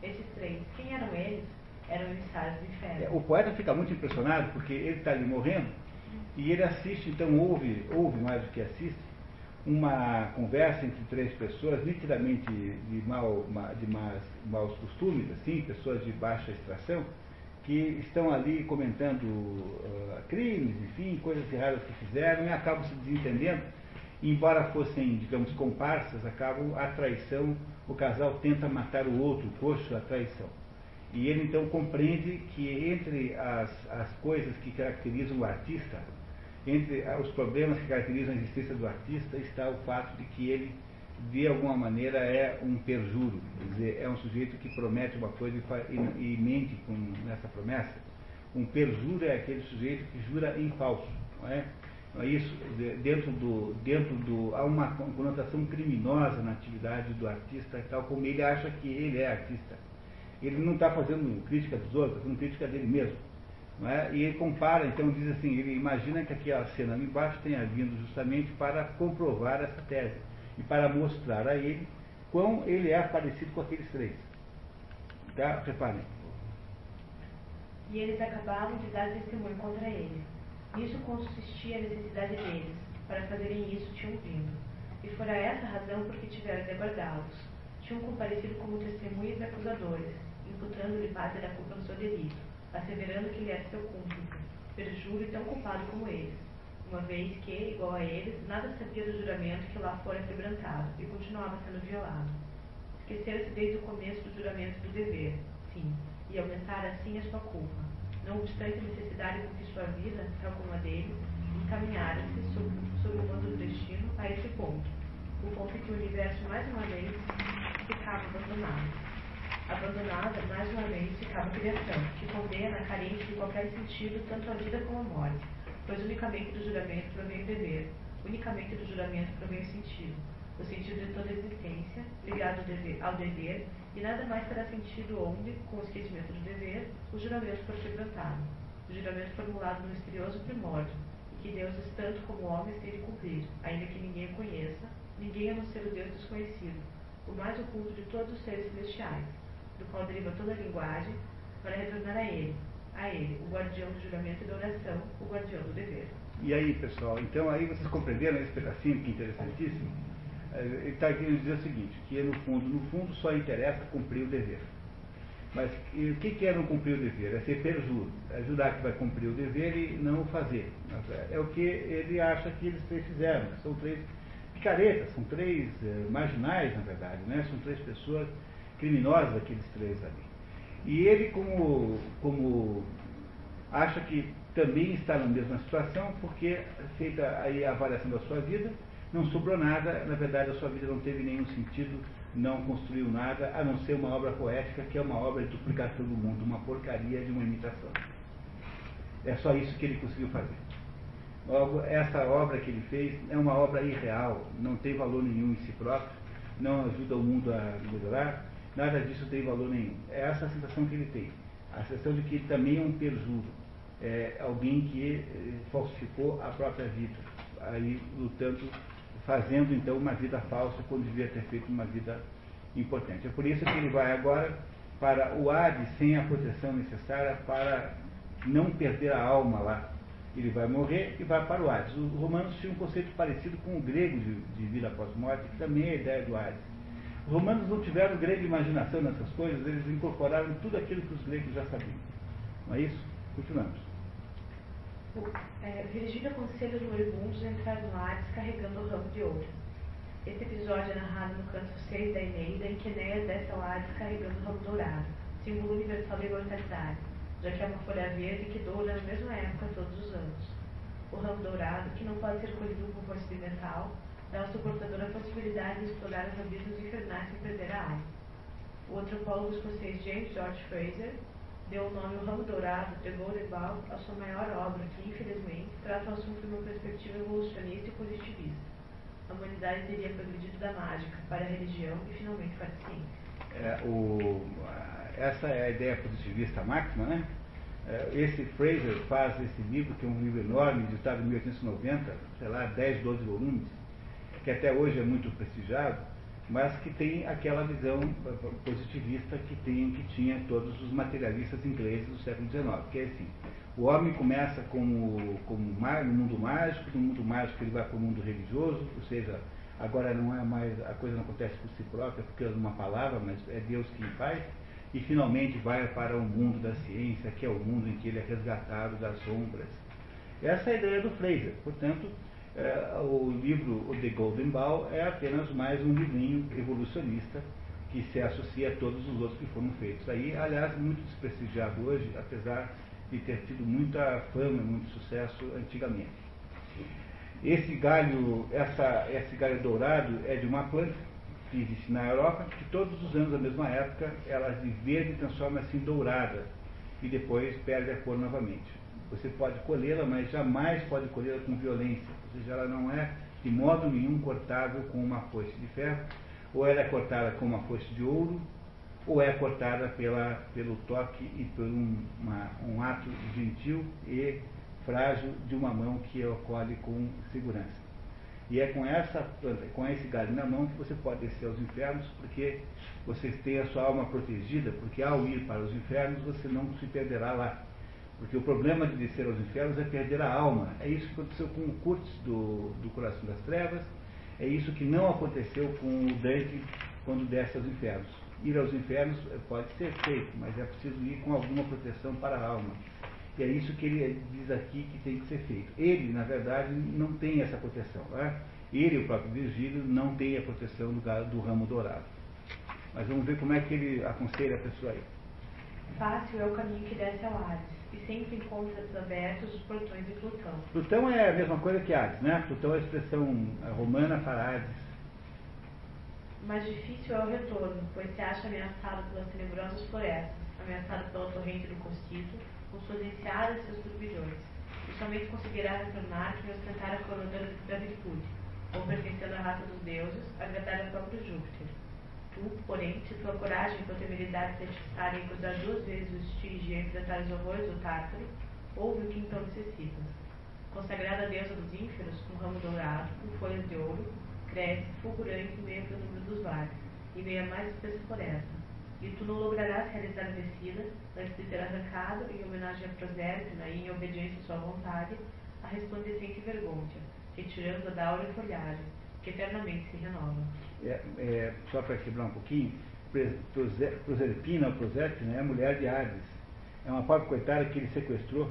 Esses três, quem eram eles? Eram emissários do inferno. É, o poeta fica muito impressionado porque ele está ali morrendo e ele assiste, então ouve, ouve mais do que assiste, uma conversa entre três pessoas nitidamente de, mal, de más, maus costumes, assim, pessoas de baixa extração, que estão ali comentando uh, crimes, enfim, coisas erradas que fizeram e acabam se desentendendo. Embora fossem, digamos, comparsas, acabam a traição, o casal tenta matar o outro, o coxo, a traição. E ele então compreende que entre as, as coisas que caracterizam o artista, entre os problemas que caracterizam a existência do artista está o fato de que ele, de alguma maneira, é um perjuro, quer dizer, é um sujeito que promete uma coisa e, e, e mente com, nessa promessa. Um perjuro é aquele sujeito que jura em falso, não é? Não é isso? Dentro do, dentro do. Há uma conotação criminosa na atividade do artista, tal como ele acha que ele é artista. Ele não está fazendo crítica dos outros, está fazendo crítica dele mesmo. É? E ele compara, então diz assim, ele imagina que aquela cena ali embaixo tenha vindo justamente para comprovar essa tese e para mostrar a ele quão ele é parecido com aqueles três. Tá? Reparem. E eles acabavam de dar testemunho contra ele. Nisso consistia a necessidade deles. Para fazerem isso tinham vindo. E fora essa razão porque tiveram de aguardá-los. Tinham comparecido como testemunhas e acusadores, imputando-lhe parte da culpa do seu delito, asseverando que ele era seu cúmplice, perjuro e tão culpado como eles, uma vez que, igual a eles, nada sabia do juramento que lá fora quebrantado e continuava sendo violado. Esquecera-se desde o começo do juramento do dever, sim, e aumentara assim a sua culpa. Não obstante a necessidade com que sua vida, tal como a dele, encaminhara-se sob, sob o mando do destino a esse ponto, o ponto em que o universo mais uma vez ficava abandonado. Abandonada, mais uma vez, ficava a criação, que condena carência de qualquer sentido, tanto a vida como a morte, pois unicamente do juramento provém o dever, unicamente do juramento provém o sentido, o sentido de toda a existência, ligado ao dever, e nada mais terá sentido onde, com o esquecimento do dever, o juramento for quebrantado, o juramento formulado no misterioso primórdio, e que deuses tanto como homens têm de cumprir, ainda que ninguém o conheça, ninguém a não ser o Deus desconhecido, o mais oculto de todos os seres celestiais, do qual deriva toda a linguagem, para retornar a ele, a ele, o guardião do juramento e da oração, o guardião do dever. E aí, pessoal, então aí vocês compreenderam esse pedacinho que é interessantíssimo? É, ele está querendo dizer o seguinte, que no fundo, no fundo só interessa cumprir o dever. Mas o que, é não cumprir o dever? É ser perjuro. É jurar que vai cumprir o dever e não o fazer. É o que ele acha que eles três fizeram. São três picaretas, são três é, marginais, na verdade. Né? São três pessoas criminosas, aqueles três ali. E ele, como, como acha que também está na mesma situação, porque feita aí a avaliação da sua vida, não sobrou nada, na verdade a sua vida não teve nenhum sentido, não construiu nada, a não ser uma obra poética, que é uma obra de duplicação do mundo, uma porcaria de uma imitação. É só isso que ele conseguiu fazer. Logo, essa obra que ele fez é uma obra irreal, não tem valor nenhum em si próprio, não ajuda o mundo a melhorar, nada disso tem valor nenhum. É essa a sensação que ele tem. A sensação de que ele também é um perjuro, é alguém que eh, falsificou a própria vida, aí lutando fazendo então uma vida falsa quando devia ter feito uma vida importante. É por isso que ele vai agora para o Hades sem a proteção necessária para não perder a alma lá. Ele vai morrer e vai para o Hades. Os romanos tinham um conceito parecido com o grego de, de vida após morte, que também é a ideia do Hades. Os romanos não tiveram grande imaginação nessas coisas, eles incorporaram tudo aquilo que os gregos já sabiam. Não é isso? Continuamos é, Virgílio aconselha os moribundos a entrar no Hades carregando o ramo de ouro. Esse episódio é narrado no canto 6 da Eneida, em que Enéas desce ao Hades carregando o ramo dourado, símbolo universal da imortalidade, já que é uma folha verde que doura na mesma época todos os anos. O ramo dourado, que não pode ser colhido com força de metal, dá ao seu portador a possibilidade de explorar os abismos infernais sem perder a alma. O antropólogo escocês James George Fraser deu o nome O Ramo Dourado, de Golden Ball, à sua maior obra, que, infelizmente, trata o assunto de uma perspectiva evolucionista e positivista. A humanidade teria progredido da mágica para a religião e, finalmente, para a ciência. É, o, essa é a ideia positivista máxima, né? É, esse Fraser faz esse livro, que é um livro enorme, editado em 1890, sei lá, 10, 12 volumes, que até hoje é muito prestigiado, mas que tem aquela visão positivista que, tem, que tinha todos os materialistas ingleses do século XIX, que é assim, o homem começa como, como no mundo mágico, no mundo mágico ele vai para o mundo religioso, ou seja, agora não é mais, a coisa não acontece por si própria, porque é uma palavra, mas é Deus quem faz, e finalmente vai para o mundo da ciência, que é o mundo em que ele é resgatado das sombras. Essa é a ideia do Fraser, portanto, é, o livro The Golden Ball é apenas mais um livrinho evolucionista que se associa a todos os outros que foram feitos. Aí, aliás, muito desprestigiado hoje, apesar de ter tido muita fama, muito sucesso antigamente. Esse galho, essa, esse galho dourado é de uma planta que existe na Europa, que todos os anos, na mesma época, ela de verde transforma-se em dourada e depois perde a cor novamente. Você pode colhê-la, mas jamais pode colhê-la com violência. Seja, ela não é de modo nenhum cortável com uma foice de ferro, ou ela é cortada com uma foice de ouro, ou é cortada pela, pelo toque e por um, uma, um ato gentil e frágil de uma mão que ocorre com segurança. E é com essa com esse galho na mão que você pode descer aos infernos, porque você tem a sua alma protegida, porque ao ir para os infernos você não se perderá lá. Porque o problema de descer aos infernos é perder a alma. É isso que aconteceu com o Curtis do, do Coração das Trevas, é isso que não aconteceu com o Dante quando desce aos infernos. Ir aos infernos pode ser feito, mas é preciso ir com alguma proteção para a alma. E é isso que ele diz aqui que tem que ser feito. Ele, na verdade, não tem essa proteção. Né? Ele, o próprio Virgílio, não tem a proteção do, do ramo dourado. Mas vamos ver como é que ele aconselha a pessoa aí. Fácil é o caminho que desce ao Hades, e sempre encontra abertos os portões de Plutão. Plutão é a mesma coisa que Hades, né? Plutão é a expressão romana para Hades. Mais difícil é o retorno, pois se acha ameaçado pelas tenebrosas florestas, ameaçado pela torrente do Costito, com suas enseadas e seus turbilhões, e somente conseguirá retornar quem ostentar a coroa da virtude, ou pertencendo à raça dos deuses, agradar a próprio Júpiter. Tu, porém, se tua coragem e tua temeridade te atiçarem cruzar duas vezes o estige e enfrentar os horrores do Tártaro, ouve o que então necessitas. Consagrada deusa dos ínferos, com ramo dourado, com folhas de ouro, cresce, fulgurante em meio ao número dos vales, e meio a mais espessa floresta e tu não lograrás realizar a descida antes de ter arrancado, em homenagem a Proserpina e em obediência à sua vontade, a resplandecente vergonha, retirando da áurea folhagem, que eternamente se renova. É, é, só para quebrar um pouquinho, Proserpina ou Proserpina é a mulher de Hades. É uma pobre coitada que ele sequestrou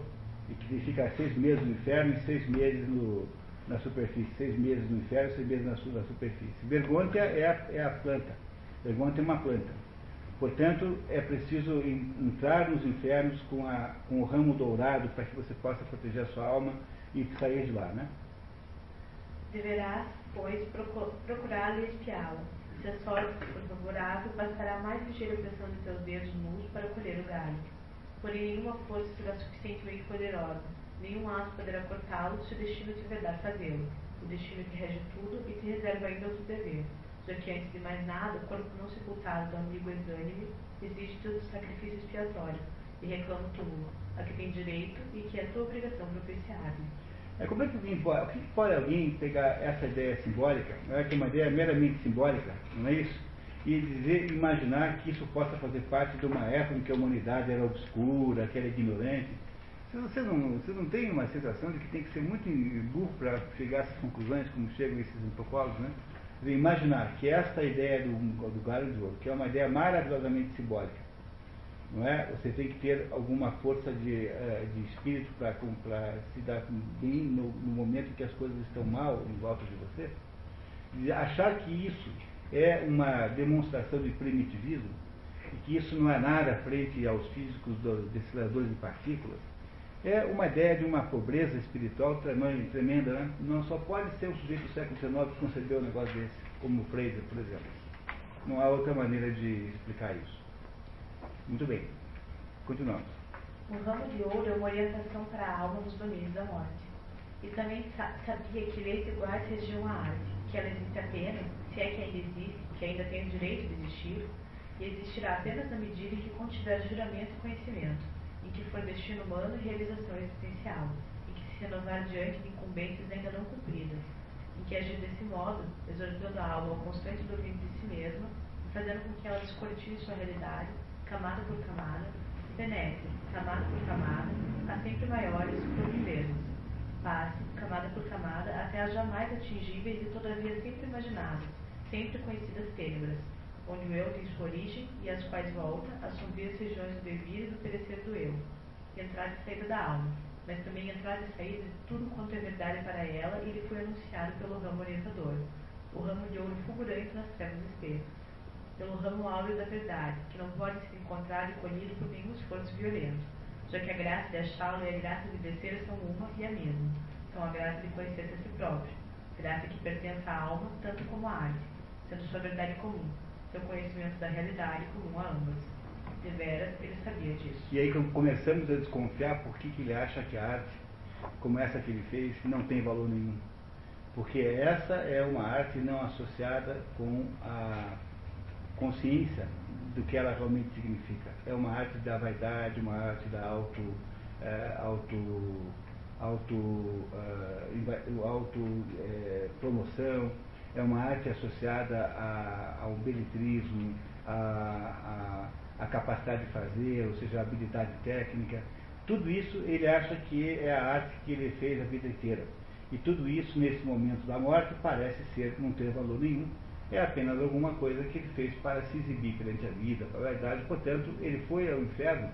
e que fica seis meses no inferno e seis meses no, na superfície. Seis meses no inferno, seis meses na, na superfície. Vergonha é a, é a planta. Vergonha é uma planta. Portanto, é preciso entrar nos infernos com, a, com o ramo dourado para que você possa proteger a sua alma e sair de lá, né? Deverás, pois, procurá-la e espiá-la. Se a sorte for favorável, bastará mais ligeira pressão de teus dedos nus para colher o galho. Porém, nenhuma força será suficientemente poderosa, nenhum aço poderá cortá-lo se o destino te vedar fazê-lo. O destino te rege tudo e te reserva ainda outro dever já que antes de mais nada, o corpo não sepultado do amigo exânime exige todo sacrifício expiatório e reclama o túmulo, a que tem direito e que é tua obrigação propiciar-lhe. É, como é que alguém pode, o que pode alguém pegar essa ideia simbólica, não é que é uma ideia meramente simbólica, não é isso? E dizer, imaginar que isso possa fazer parte de uma época em que a humanidade era obscura, que era ignorante. Você não, você não tem uma sensação de que tem que ser muito burro para chegar a essas conclusões, como chegam esses antropólogos, né? imaginar que esta ideia do, do galho de ouro, que é uma ideia maravilhosamente simbólica, não é? Você tem que ter alguma força de, uh, de espírito para se dar bem no, no, momento que as coisas estão mal em volta de você. Achar que isso é uma demonstração de primitivismo e que isso não é nada frente aos físicos dos desfiladores de partículas, é uma ideia de uma pobreza espiritual tremenda, né? Não só pode ser o sujeito do século XIX que concebeu um negócio desse, como o Fraser, por exemplo. Não há outra maneira de explicar isso. Muito bem. Continuamos. O ramo de ouro é uma orientação para a alma nos domínios da morte. E também sabia que leis iguais regiam a arte, que ela existe apenas, se é que ainda existe, que ainda tem o direito de existir, e existirá apenas na medida em que contiver juramento e conhecimento em que for destino humano e realização existencial, em que se renovar diante de incumbências ainda não cumpridas, em que agir desse modo, exortando a alma ao constante domínio de si mesma e fazendo com que ela descortine sua realidade, camada por camada, penetre, camada por camada, a sempre maiores profundezas. Passe, camada por camada, até as jamais atingíveis e todavia sempre imaginadas, sempre conhecidas tênebras, onde o eu tem sua origem e às quais volta as regiões do devir e do perecer do eu, entrada e saída da alma, mas também entrada e saída de tudo quanto é verdade para ela e lhe foi anunciado pelo ramo orientador, o ramo de ouro fulgurante nas trevas espessas, pelo ramo áureo da verdade, que não pode ser encontrado e colhido por nenhum esforço violento, já que a graça de achá-lo e a graça de descer são uma e a mesma, são a graça de conhecer-se a si próprio, graça que pertence à alma tanto como à arte, sendo sua verdade comum, seu conhecimento da realidade comum a ambas. deveras, ele sabia disso. E aí começamos a desconfiar por que, que ele acha que a arte, como essa que ele fez, não tem valor nenhum. Porque essa é uma arte não associada com a consciência do que ela realmente significa. É uma arte da vaidade, uma arte da auto, é, auto, auto, uh, auto é, promoção, é uma arte associada a, ao beletrismo, a, a, a, capacidade de fazer, ou seja, a habilidade técnica. Tudo isso ele acha que é a arte que ele fez a vida inteira. E tudo isso, nesse momento da morte, parece ser não ter valor nenhum, é apenas alguma coisa que ele fez para se exibir perante a vida, para a verdade. Portanto, ele foi ao inferno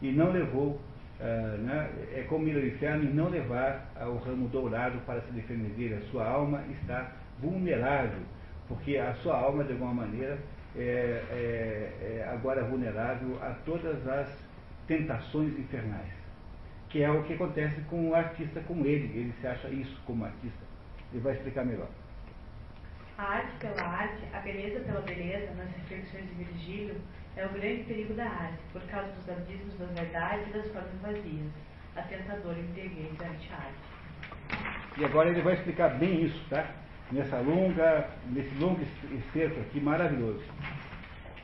e não levou, uh, né, é como ir ao inferno e não levar o ramo dourado para se defender. A sua alma está vulnerável, porque a sua alma, de alguma maneira, é, é, é agora vulnerável a todas as tentações infernais, que é o que acontece com um artista como ele. Ele se acha isso como artista. Ele vai explicar melhor. A arte pela arte, a beleza pela beleza, nas reflexões de Virgílio, é o grande perigo da arte, por causa dos abismos das verdades e das formas vazias, a tentadora embriaguez da arte. E agora ele vai explicar bem isso, tá? Nessa longa, nesse longo excerto aqui maravilhoso.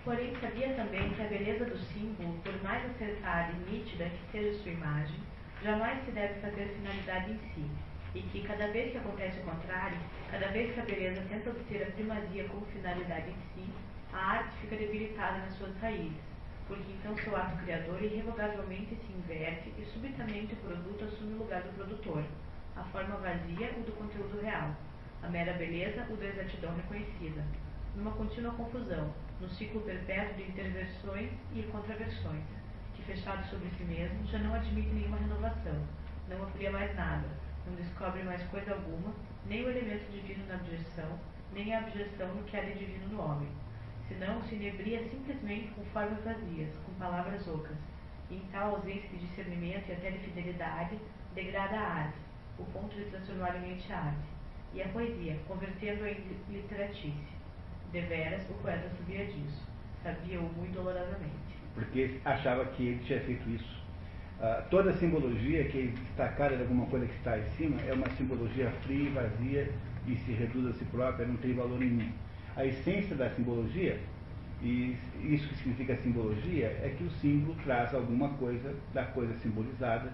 Porém, sabia também que a beleza do símbolo, por mais acertada e nítida que seja sua imagem, jamais se deve fazer finalidade em si, e que cada vez que acontece o contrário, cada vez que a beleza tenta obter a primazia como finalidade em si, a arte fica debilitada nas suas raízes, porque então seu ato criador irrevogavelmente se inverte e subitamente o produto assume o lugar do produtor, a forma vazia o do conteúdo real, a mera beleza o da exatidão reconhecida, numa contínua confusão, no ciclo perpétuo de interversões e contraversões, que fechado sobre si mesmo já não admite nenhuma renovação, não amplia mais nada, não descobre mais coisa alguma, nem o elemento divino na abjeção, nem a abjeção no que há de divino no homem. Senão se inebria simplesmente com formas vazias, com palavras ocas. E em tal ausência de discernimento e até de fidelidade, degrada a arte, o ponto de transformar em mente a arte. E a poesia, convertendo-a em literatice. Deveras, o poeta sabia disso. Sabia-o muito dolorosamente. Porque achava que ele tinha feito isso Uh, toda simbologia que é destacada de alguma coisa que está em cima é uma simbologia fria, vazia e se reduz a si própria, não tem valor nenhum. A essência da simbologia, e isso que significa simbologia, é que o símbolo traz alguma coisa da coisa simbolizada,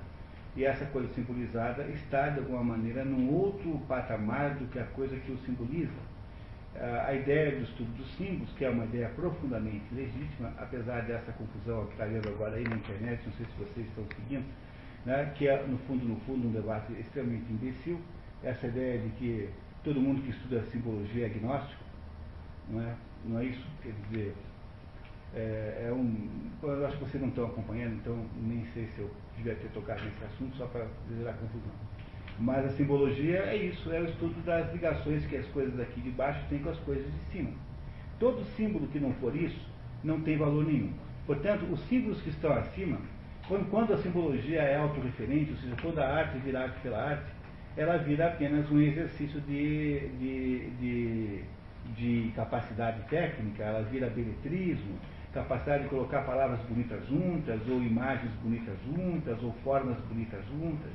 e essa coisa simbolizada está, de alguma maneira, num outro patamar do que a coisa que o simboliza a ideia do estudo dos símbolos, que é uma ideia profundamente legítima, apesar dessa confusão que está vendo agora aí na internet, não sei se vocês estão seguindo, né, que é, no fundo, no fundo, um debate extremamente imbecil, essa ideia de que todo mundo que estuda simbologia é agnóstico, não é, não é isso? Quer dizer, é, é um. Eu acho que vocês não estão acompanhando, então nem sei se eu devia ter tocado nesse assunto só para a confusão. Mas a simbologia é isso, é o estudo das ligações que as coisas aqui de baixo têm com as coisas de cima. Todo símbolo que não for isso não tem valor nenhum. Portanto, os símbolos que estão acima, quando, a simbologia é autorreferente, ou seja, toda a arte vira arte pela arte, ela vira apenas um exercício de, de, de, de capacidade técnica, ela vira beletrismo, capacidade de colocar palavras bonitas juntas, ou imagens bonitas juntas, ou formas bonitas juntas.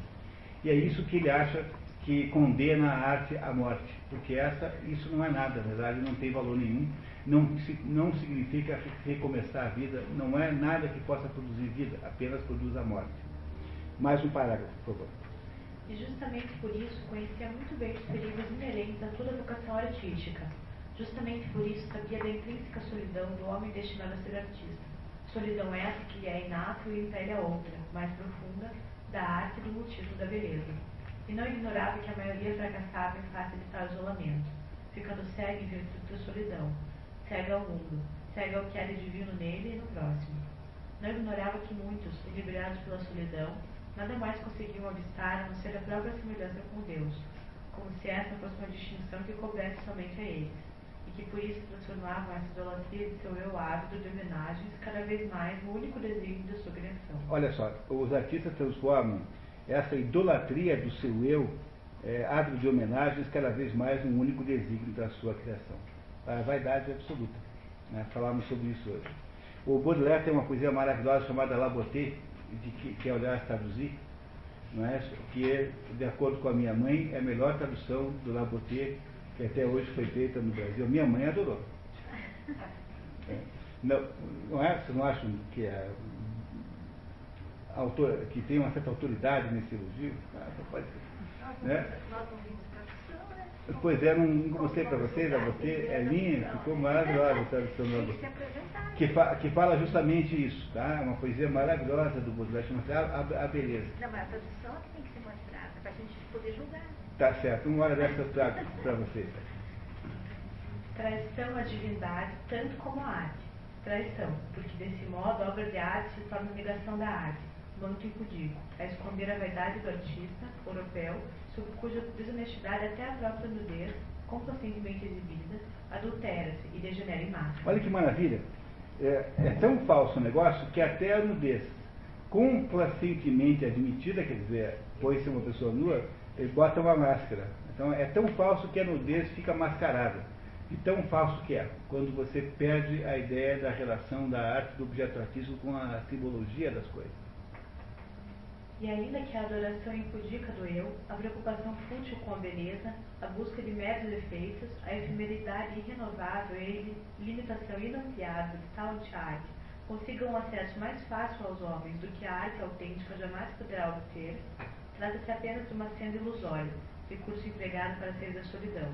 E é isso que ele acha que condena a arte à morte, porque essa, isso não é nada, na verdade não tem valor nenhum, não, não significa recomeçar a vida, não é nada que possa produzir vida, apenas produz a morte. Mais um parágrafo, por favor. E justamente por isso conhecia muito bem os perigos inerentes a toda vocação artística. Justamente por isso sabia da intrínseca solidão do homem destinado a ser artista. Solidão essa que lhe é inato e impele a outra, mais profunda, da arte do motivo da beleza. E não ignorava que a maioria fracassava em face de tal isolamento, ficando cega em virtude da solidão, cega ao mundo, cega ao que de divino nele e no próximo. Não ignorava que muitos, equilibrados pela solidão, nada mais conseguiam avistar a não ser a própria semelhança com Deus, como se essa fosse uma distinção que coubesse somente a eles, que por isso transformavam essa idolatria de seu eu ávido de homenagens cada vez mais no único desígnio da sua criação. Olha só, os artistas transformam essa idolatria do seu eu é, ávido de homenagens cada vez mais no único desígnio da sua criação. A vaidade absoluta. Né? Falamos sobre isso hoje. O Baudelaire tem uma poesia maravilhosa chamada La Beauté, de que, que é aliás traduzir, não é? que é, de acordo com a minha mãe, é a melhor tradução do La Beauté que até hoje foi feita no Brasil. Minha mãe adorou. Não, não é? Vocês não acham que, é, autor, que tem uma certa autoridade nesse elogio? Ah, pode ser. Né? Pois é, não, não mostrei para vocês, a você, é linda, ficou maravilhosa a tradução da. Que, fa, que fala justamente isso, tá? É uma poesia maravilhosa do Baudelaire, chama-se a, a, a, Beleza. Não, mas a tradução é tem que ser mostrada, para a gente poder julgar. Tá certo, uma hora dessa eu trago para vocês. Traição à divindade, tanto como a arte. Traição, porque desse modo a obra de arte se torna negação da arte, manto impudico, a esconder a vaidade do artista europeu sob cuja desonestidade até a própria nudez, complacentemente exibida, adultera-se e degenera em massa. Olha que maravilha! É, é, tão falso o negócio que até a nudez, complacentemente admitida, quer dizer, põe-se uma pessoa nua, ele bota uma máscara. Então é tão falso que a nudez fica mascarada. E tão falso que é, quando você perde a ideia da relação da arte do objeto artístico com a simbologia das coisas. E ainda que a adoração impudica do eu, a preocupação fútil com a beleza, a busca de meros efeitos, a efemeridade irrenovável e a limitação inampliável de tal arte consigam um acesso mais fácil aos homens do que a arte autêntica jamais poderá obter, trata-se apenas de uma senda ilusória, recurso empregado para sair da solidão.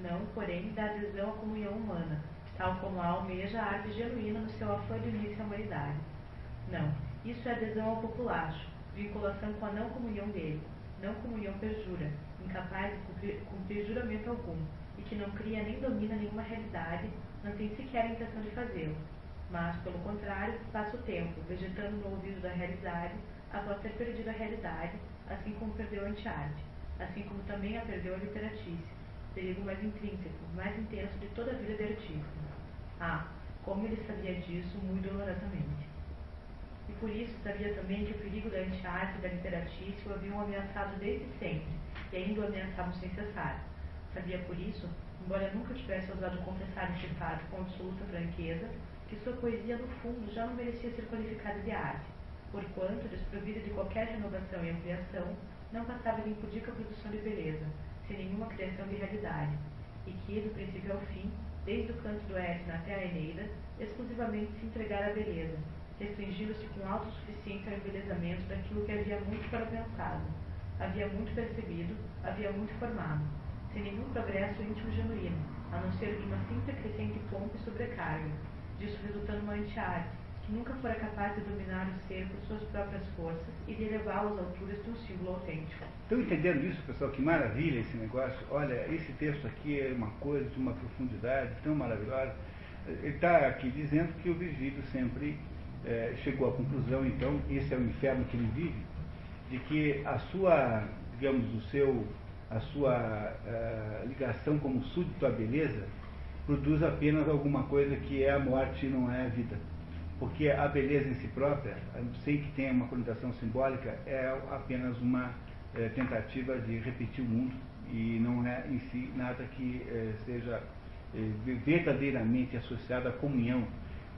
Não, porém, da adesão à comunhão humana, tal como a almeja a arte genuína no seu afã de unir-se à humanidade. Não, isso é adesão ao populacho, vinculação com a não comunhão dele, não comunhão perjura, incapaz de cumprir, cumprir juramento algum, e que não cria nem domina nenhuma realidade, não tem sequer a intenção de fazê-lo, mas, pelo contrário, passa o tempo, vegetando no ouvido da realidade, após ter perdido a realidade, assim como perdeu a antiarte, assim como também a perdeu a literatícia, perigo mais intrínseco, mais intenso de toda a vida de artista. Ah, como ele sabia disso muito dolorosamente. E por isso sabia também que o perigo da antiarte e da literatícia o haviam ameaçado desde sempre, e ainda o ameaçavam sem cessar. Sabia por isso, embora nunca tivesse ousado confessar este fato com absoluta franqueza, que sua poesia no fundo já não merecia ser qualificada de arte, porquanto, desprovida de qualquer renovação e ampliação, não passava de impudica produção de beleza, sem nenhuma criação de realidade, e que, do princípio ao fim, desde o canto do Etna até a Eneida, exclusivamente se entregara à beleza, restringindo-se com autossuficiente ao embelezamento daquilo que havia muito para pensado, havia muito percebido, havia muito formado, sem nenhum progresso íntimo genuíno, a não ser de uma simples crescente pompa e sobrecarga, disso resultando uma anti-arte, que nunca fora capaz de dominar o ser por suas próprias forças e de elevá-lo às alturas de um símbolo autêntico. Estão entendendo isso, pessoal? Que maravilha esse negócio. Olha, esse texto aqui é uma coisa de uma profundidade tão maravilhosa. Ele está aqui dizendo que o Virgílio sempre é, chegou à conclusão, então, esse é o inferno que ele vive, de que a sua, digamos, o seu, a sua uh, ligação como súdito à beleza produz apenas alguma coisa que é a morte e não é a vida. Porque a beleza em si própria, sem que tenha uma conotação simbólica, é apenas uma é, tentativa de repetir o mundo e não é em si nada que é, seja é, verdadeiramente associado à comunhão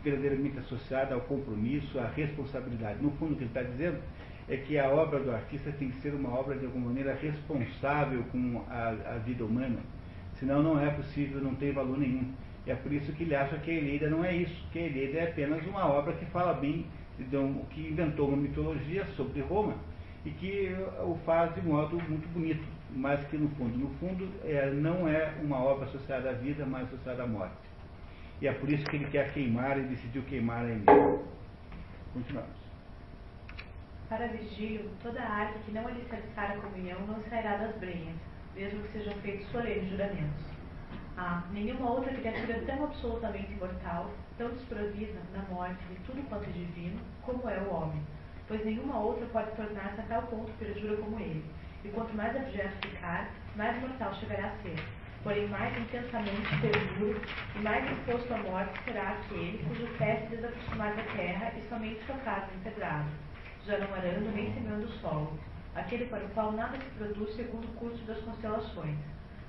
verdadeiramente associada ao compromisso, à responsabilidade. No fundo, o que ele está dizendo é que a obra do artista tem que ser uma obra, de alguma maneira, responsável com a, a vida humana. Senão não é possível, não tem valor nenhum. E é por isso que ele acha que a Eneida não é isso, que a Eneida é apenas uma obra que fala bem, que inventou uma mitologia sobre Roma e que o faz de modo muito bonito, mas que no fundo, no fundo, é, não é uma obra associada à vida, mas associada à morte. E é por isso que ele quer queimar e decidiu queimar a Emília. Continuamos. Para Virgílio, toda arte que não alicerçar a comunhão não sairá das brenhas, mesmo que sejam feitos solenes juramentos. Ah, nenhuma outra criatura tão absolutamente imortal, tão desprovida na morte de tudo quanto é divino, como é o homem, pois nenhuma outra pode tornar-se a tal ponto perjura como ele, e quanto mais abjeto ficar, mais mortal chegará a ser. Porém mais intensamente seguro e mais exposto à morte será aquele cujo pé se desacostumar da terra e somente tocado no empedrado, já não arando nem semeando o solo, aquele para o qual nada se produz segundo o curso das constelações,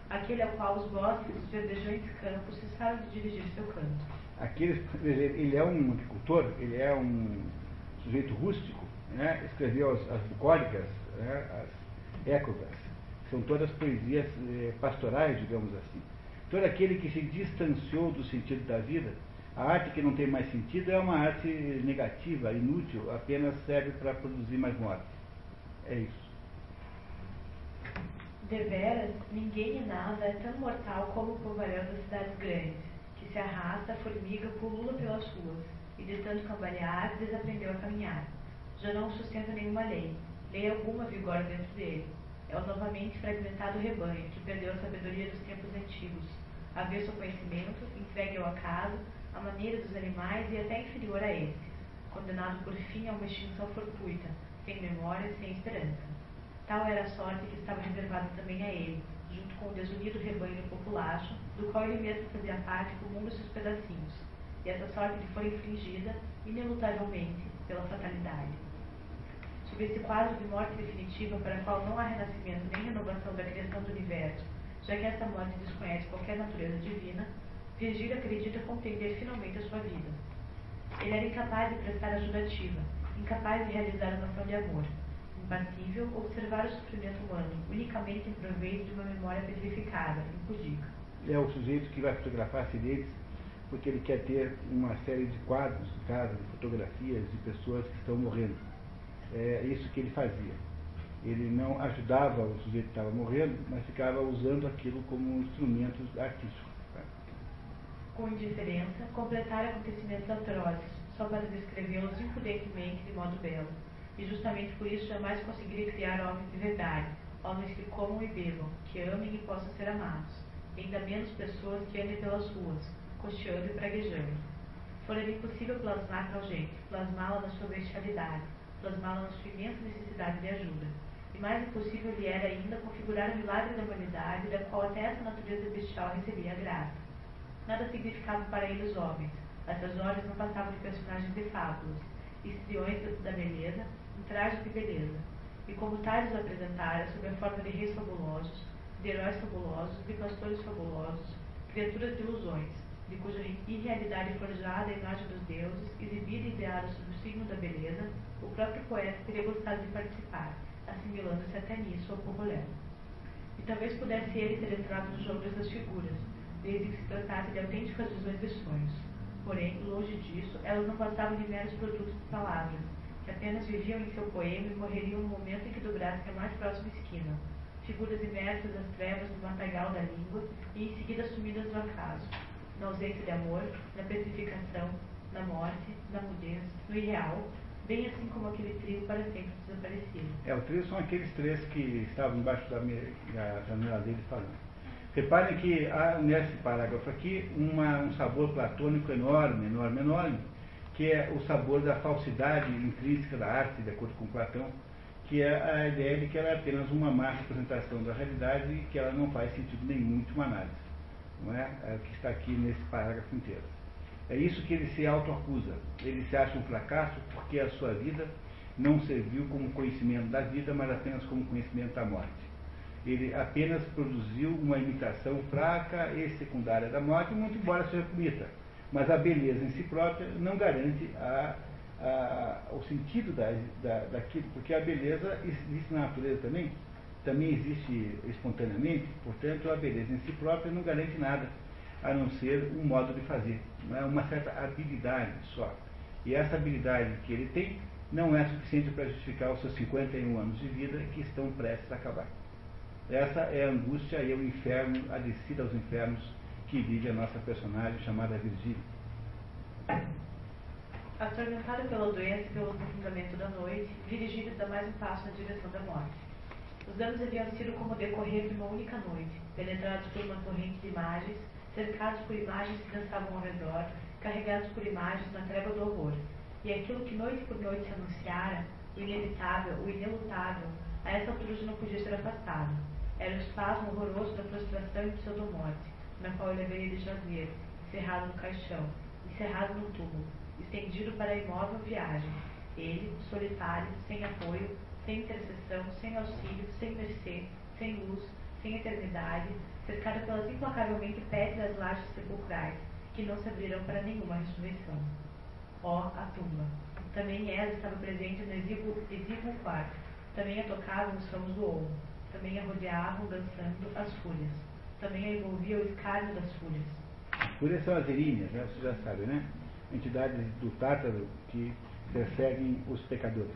aquele ao qual os bosques os verdejantes campos cessaram de dirigir seu canto. Aquele, ele é um agricultor, ele é um sujeito rústico, né? escreveu as, as bucólicas, né? as éclogas, são todas poesias eh, pastorais, digamos assim. Todo aquele que se distanciou do sentido da vida, a arte que não tem mais sentido é uma arte negativa, inútil, apenas serve para produzir mais morte. É isso. Deveras, ninguém e nada é tão mortal como o povoamento das cidades grandes, que se arrasta, formiga, pulula pelas ruas, e de tanto cambalear, desaprendeu a caminhar. Já não sustenta nenhuma lei, lei alguma vigora dentro dele. É o novamente fragmentado rebanho, que perdeu a sabedoria dos tempos antigos, avesso ao conhecimento, entregue ao acaso, à maneira dos animais e até inferior a estes, condenado por fim a uma extinção fortuita, sem memória, sem esperança. Tal era a sorte que estava reservada também a ele, junto com o desunido rebanho populacho, do qual ele mesmo fazia parte com um dos seus pedacinhos. E essa sorte lhe foi infligida, inelutavelmente, pela fatalidade. Sob esse quadro de morte definitiva para a qual não há renascimento nem renovação da criação do universo, já que esta morte desconhece qualquer natureza divina, Virgílio acredita compreender finalmente a sua vida. Ele era incapaz de prestar ajuda ativa, incapaz de realizar uma ação de amor, impassível observar o sofrimento humano, unicamente em proveito de uma memória petrificada, impudica. É o sujeito que vai fotografar acidentes porque ele quer ter uma série de quadros de casa, de fotografias de pessoas que estão morrendo. É isso que ele fazia. Ele não ajudava o sujeito que estava morrendo, mas ficava usando aquilo como um instrumento artístico. Tá? Com indiferença, completar acontecimentos atrozes, só para descrevê-los impudentemente de modo belo e justamente por isso jamais conseguiria criar homens de verdade, homens que comam e bebam, que amem e possam ser amados, ainda menos pessoas que andem pelas ruas, cocheando e praguejando. Fora-lhe impossível plasmar tal gente, plasmá-la na sua bestialidade, plasmá-la na sua imensa necessidade de ajuda. E mais impossível lhe era ainda configurar o milagre da humanidade, da qual até essa natureza bestial recebia a graça. Nada significava para ele os homens. Essas horas não passavam de personagens de fábulas, histriões da beleza, de beleza, e como tais os apresentara sob a forma de reis fabulosos, de heróis fabulosos, de pastores fabulosos, criaturas de ilusões, de cuja irrealidade forjada a imagem dos deuses, exibida e ideada sob o signo da beleza, o próprio poeta teria gostado de participar, assimilando-se até nisso ao povo E talvez pudesse ele ter entrado nos jogos dessas figuras, desde que se tratasse de autênticas visões de sonhos. Porém, longe disso, elas não passavam de meros produtos de palavras, que apenas viviam em seu poema e morreriam no momento em que dobrassem a mais próxima esquina, figuras imersas nas trevas do matagal da língua e em seguida sumidas do acaso, na ausência de amor, na petrificação, na morte, na mudez, no irreal, bem assim como aquele trio para sempre desaparecido. É, o trio são aqueles três que estavam embaixo da, da janela dele falando. Reparem que há nesse parágrafo aqui uma, um sabor platônico enorme, enorme, enorme, que é o sabor da falsidade intrínseca da arte, de acordo com Platão, que é a ideia de que ela é apenas uma má representação da realidade e que ela não faz sentido nenhum de uma análise. Não é? é que está aqui nesse parágrafo inteiro. É isso que ele se autoacusa. Ele se acha um fracasso porque a sua vida não serviu como conhecimento da vida, mas apenas como conhecimento da morte. Ele apenas produziu uma imitação fraca e secundária da morte, muito embora seja bonita mas a beleza em si própria não garante a, a, o sentido da, da, daquilo, porque a beleza existe na natureza também, também existe espontaneamente, portanto a beleza em si própria não garante nada, a não ser um modo de fazer, não é? uma certa habilidade só. E essa habilidade que ele tem não é suficiente para justificar os seus 51 anos de vida que estão prestes a acabar. Essa é a angústia e é o inferno, a descida aos infernos que vive a nossa personagem chamada Virgília. Atormentado pela doença e pelo aprofundamento da noite, Virgílio dá mais um passo na direção da morte. Os anos haviam sido como decorrer de uma única noite, penetrados por uma corrente de imagens, cercados por imagens que dançavam ao redor, carregados por imagens na treva do horror. E aquilo que noite por noite se anunciara, o inevitável, o inelutável, a essa altura já não podia ser afastado. Era o espasmo horroroso da frustração e pseudomorte na qual ele haveria de jazer, cerrado no caixão, encerrado no túmulo, estendido para a imóvel viagem. Ele, solitário, sem apoio, sem intercessão, sem auxílio, sem mercê, sem luz, sem eternidade, cercado pelas implacavelmente pétreas lajes sepulcrais, que não se abrirão para nenhuma ressurreição. Ó, a tumba! Também ela estava presente no exíguo, exíguo quarto, também a tocavam os ramos do olmo, também a rodeavam dançando as folhas, também envolvia o escárnio das. Por isso são as eríneas, né? você já sabe, né? Entidades do Tártaro que perseguem os pecadores.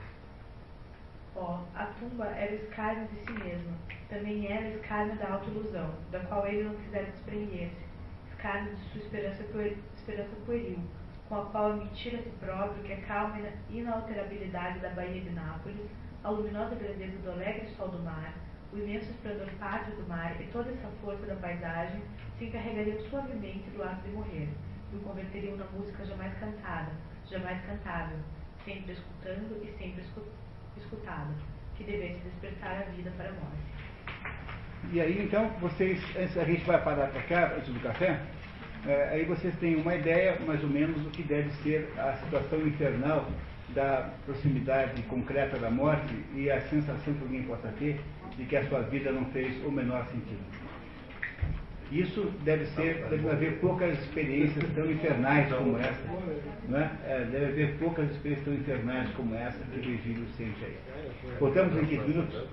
Ó, a tumba era o escárnio de si mesma, também era o escárnio da autoilusão, da qual ele não quisera desprender-se, escárnio de sua esperança, puer, esperança pueril, com a qual admitir a si próprio que a calma inalterabilidade da Baía de Nápoles, a luminosa grandeza do alegre sol do mar, o imenso esplendor pátrio do mar e toda essa força da paisagem se encarregariam suavemente do ato de morrer e o converteriam na música jamais cantada, jamais cantável, sempre escutando e sempre escutada, que devesse despertar a vida para a morte. E aí, então, vocês, antes a gente vai parar para cá, antes do café, é, aí vocês têm uma ideia, mais ou menos, do que deve ser a situação infernal da proximidade concreta da morte e a sensação que alguém possa ter de que a sua vida não fez o menor sentido. Isso deve ser, deve haver poucas experiências tão infernais como essa, é? é deve haver poucas experiências tão infernais como essa que Virgílio sente aí. Voltamos em 15 minutos?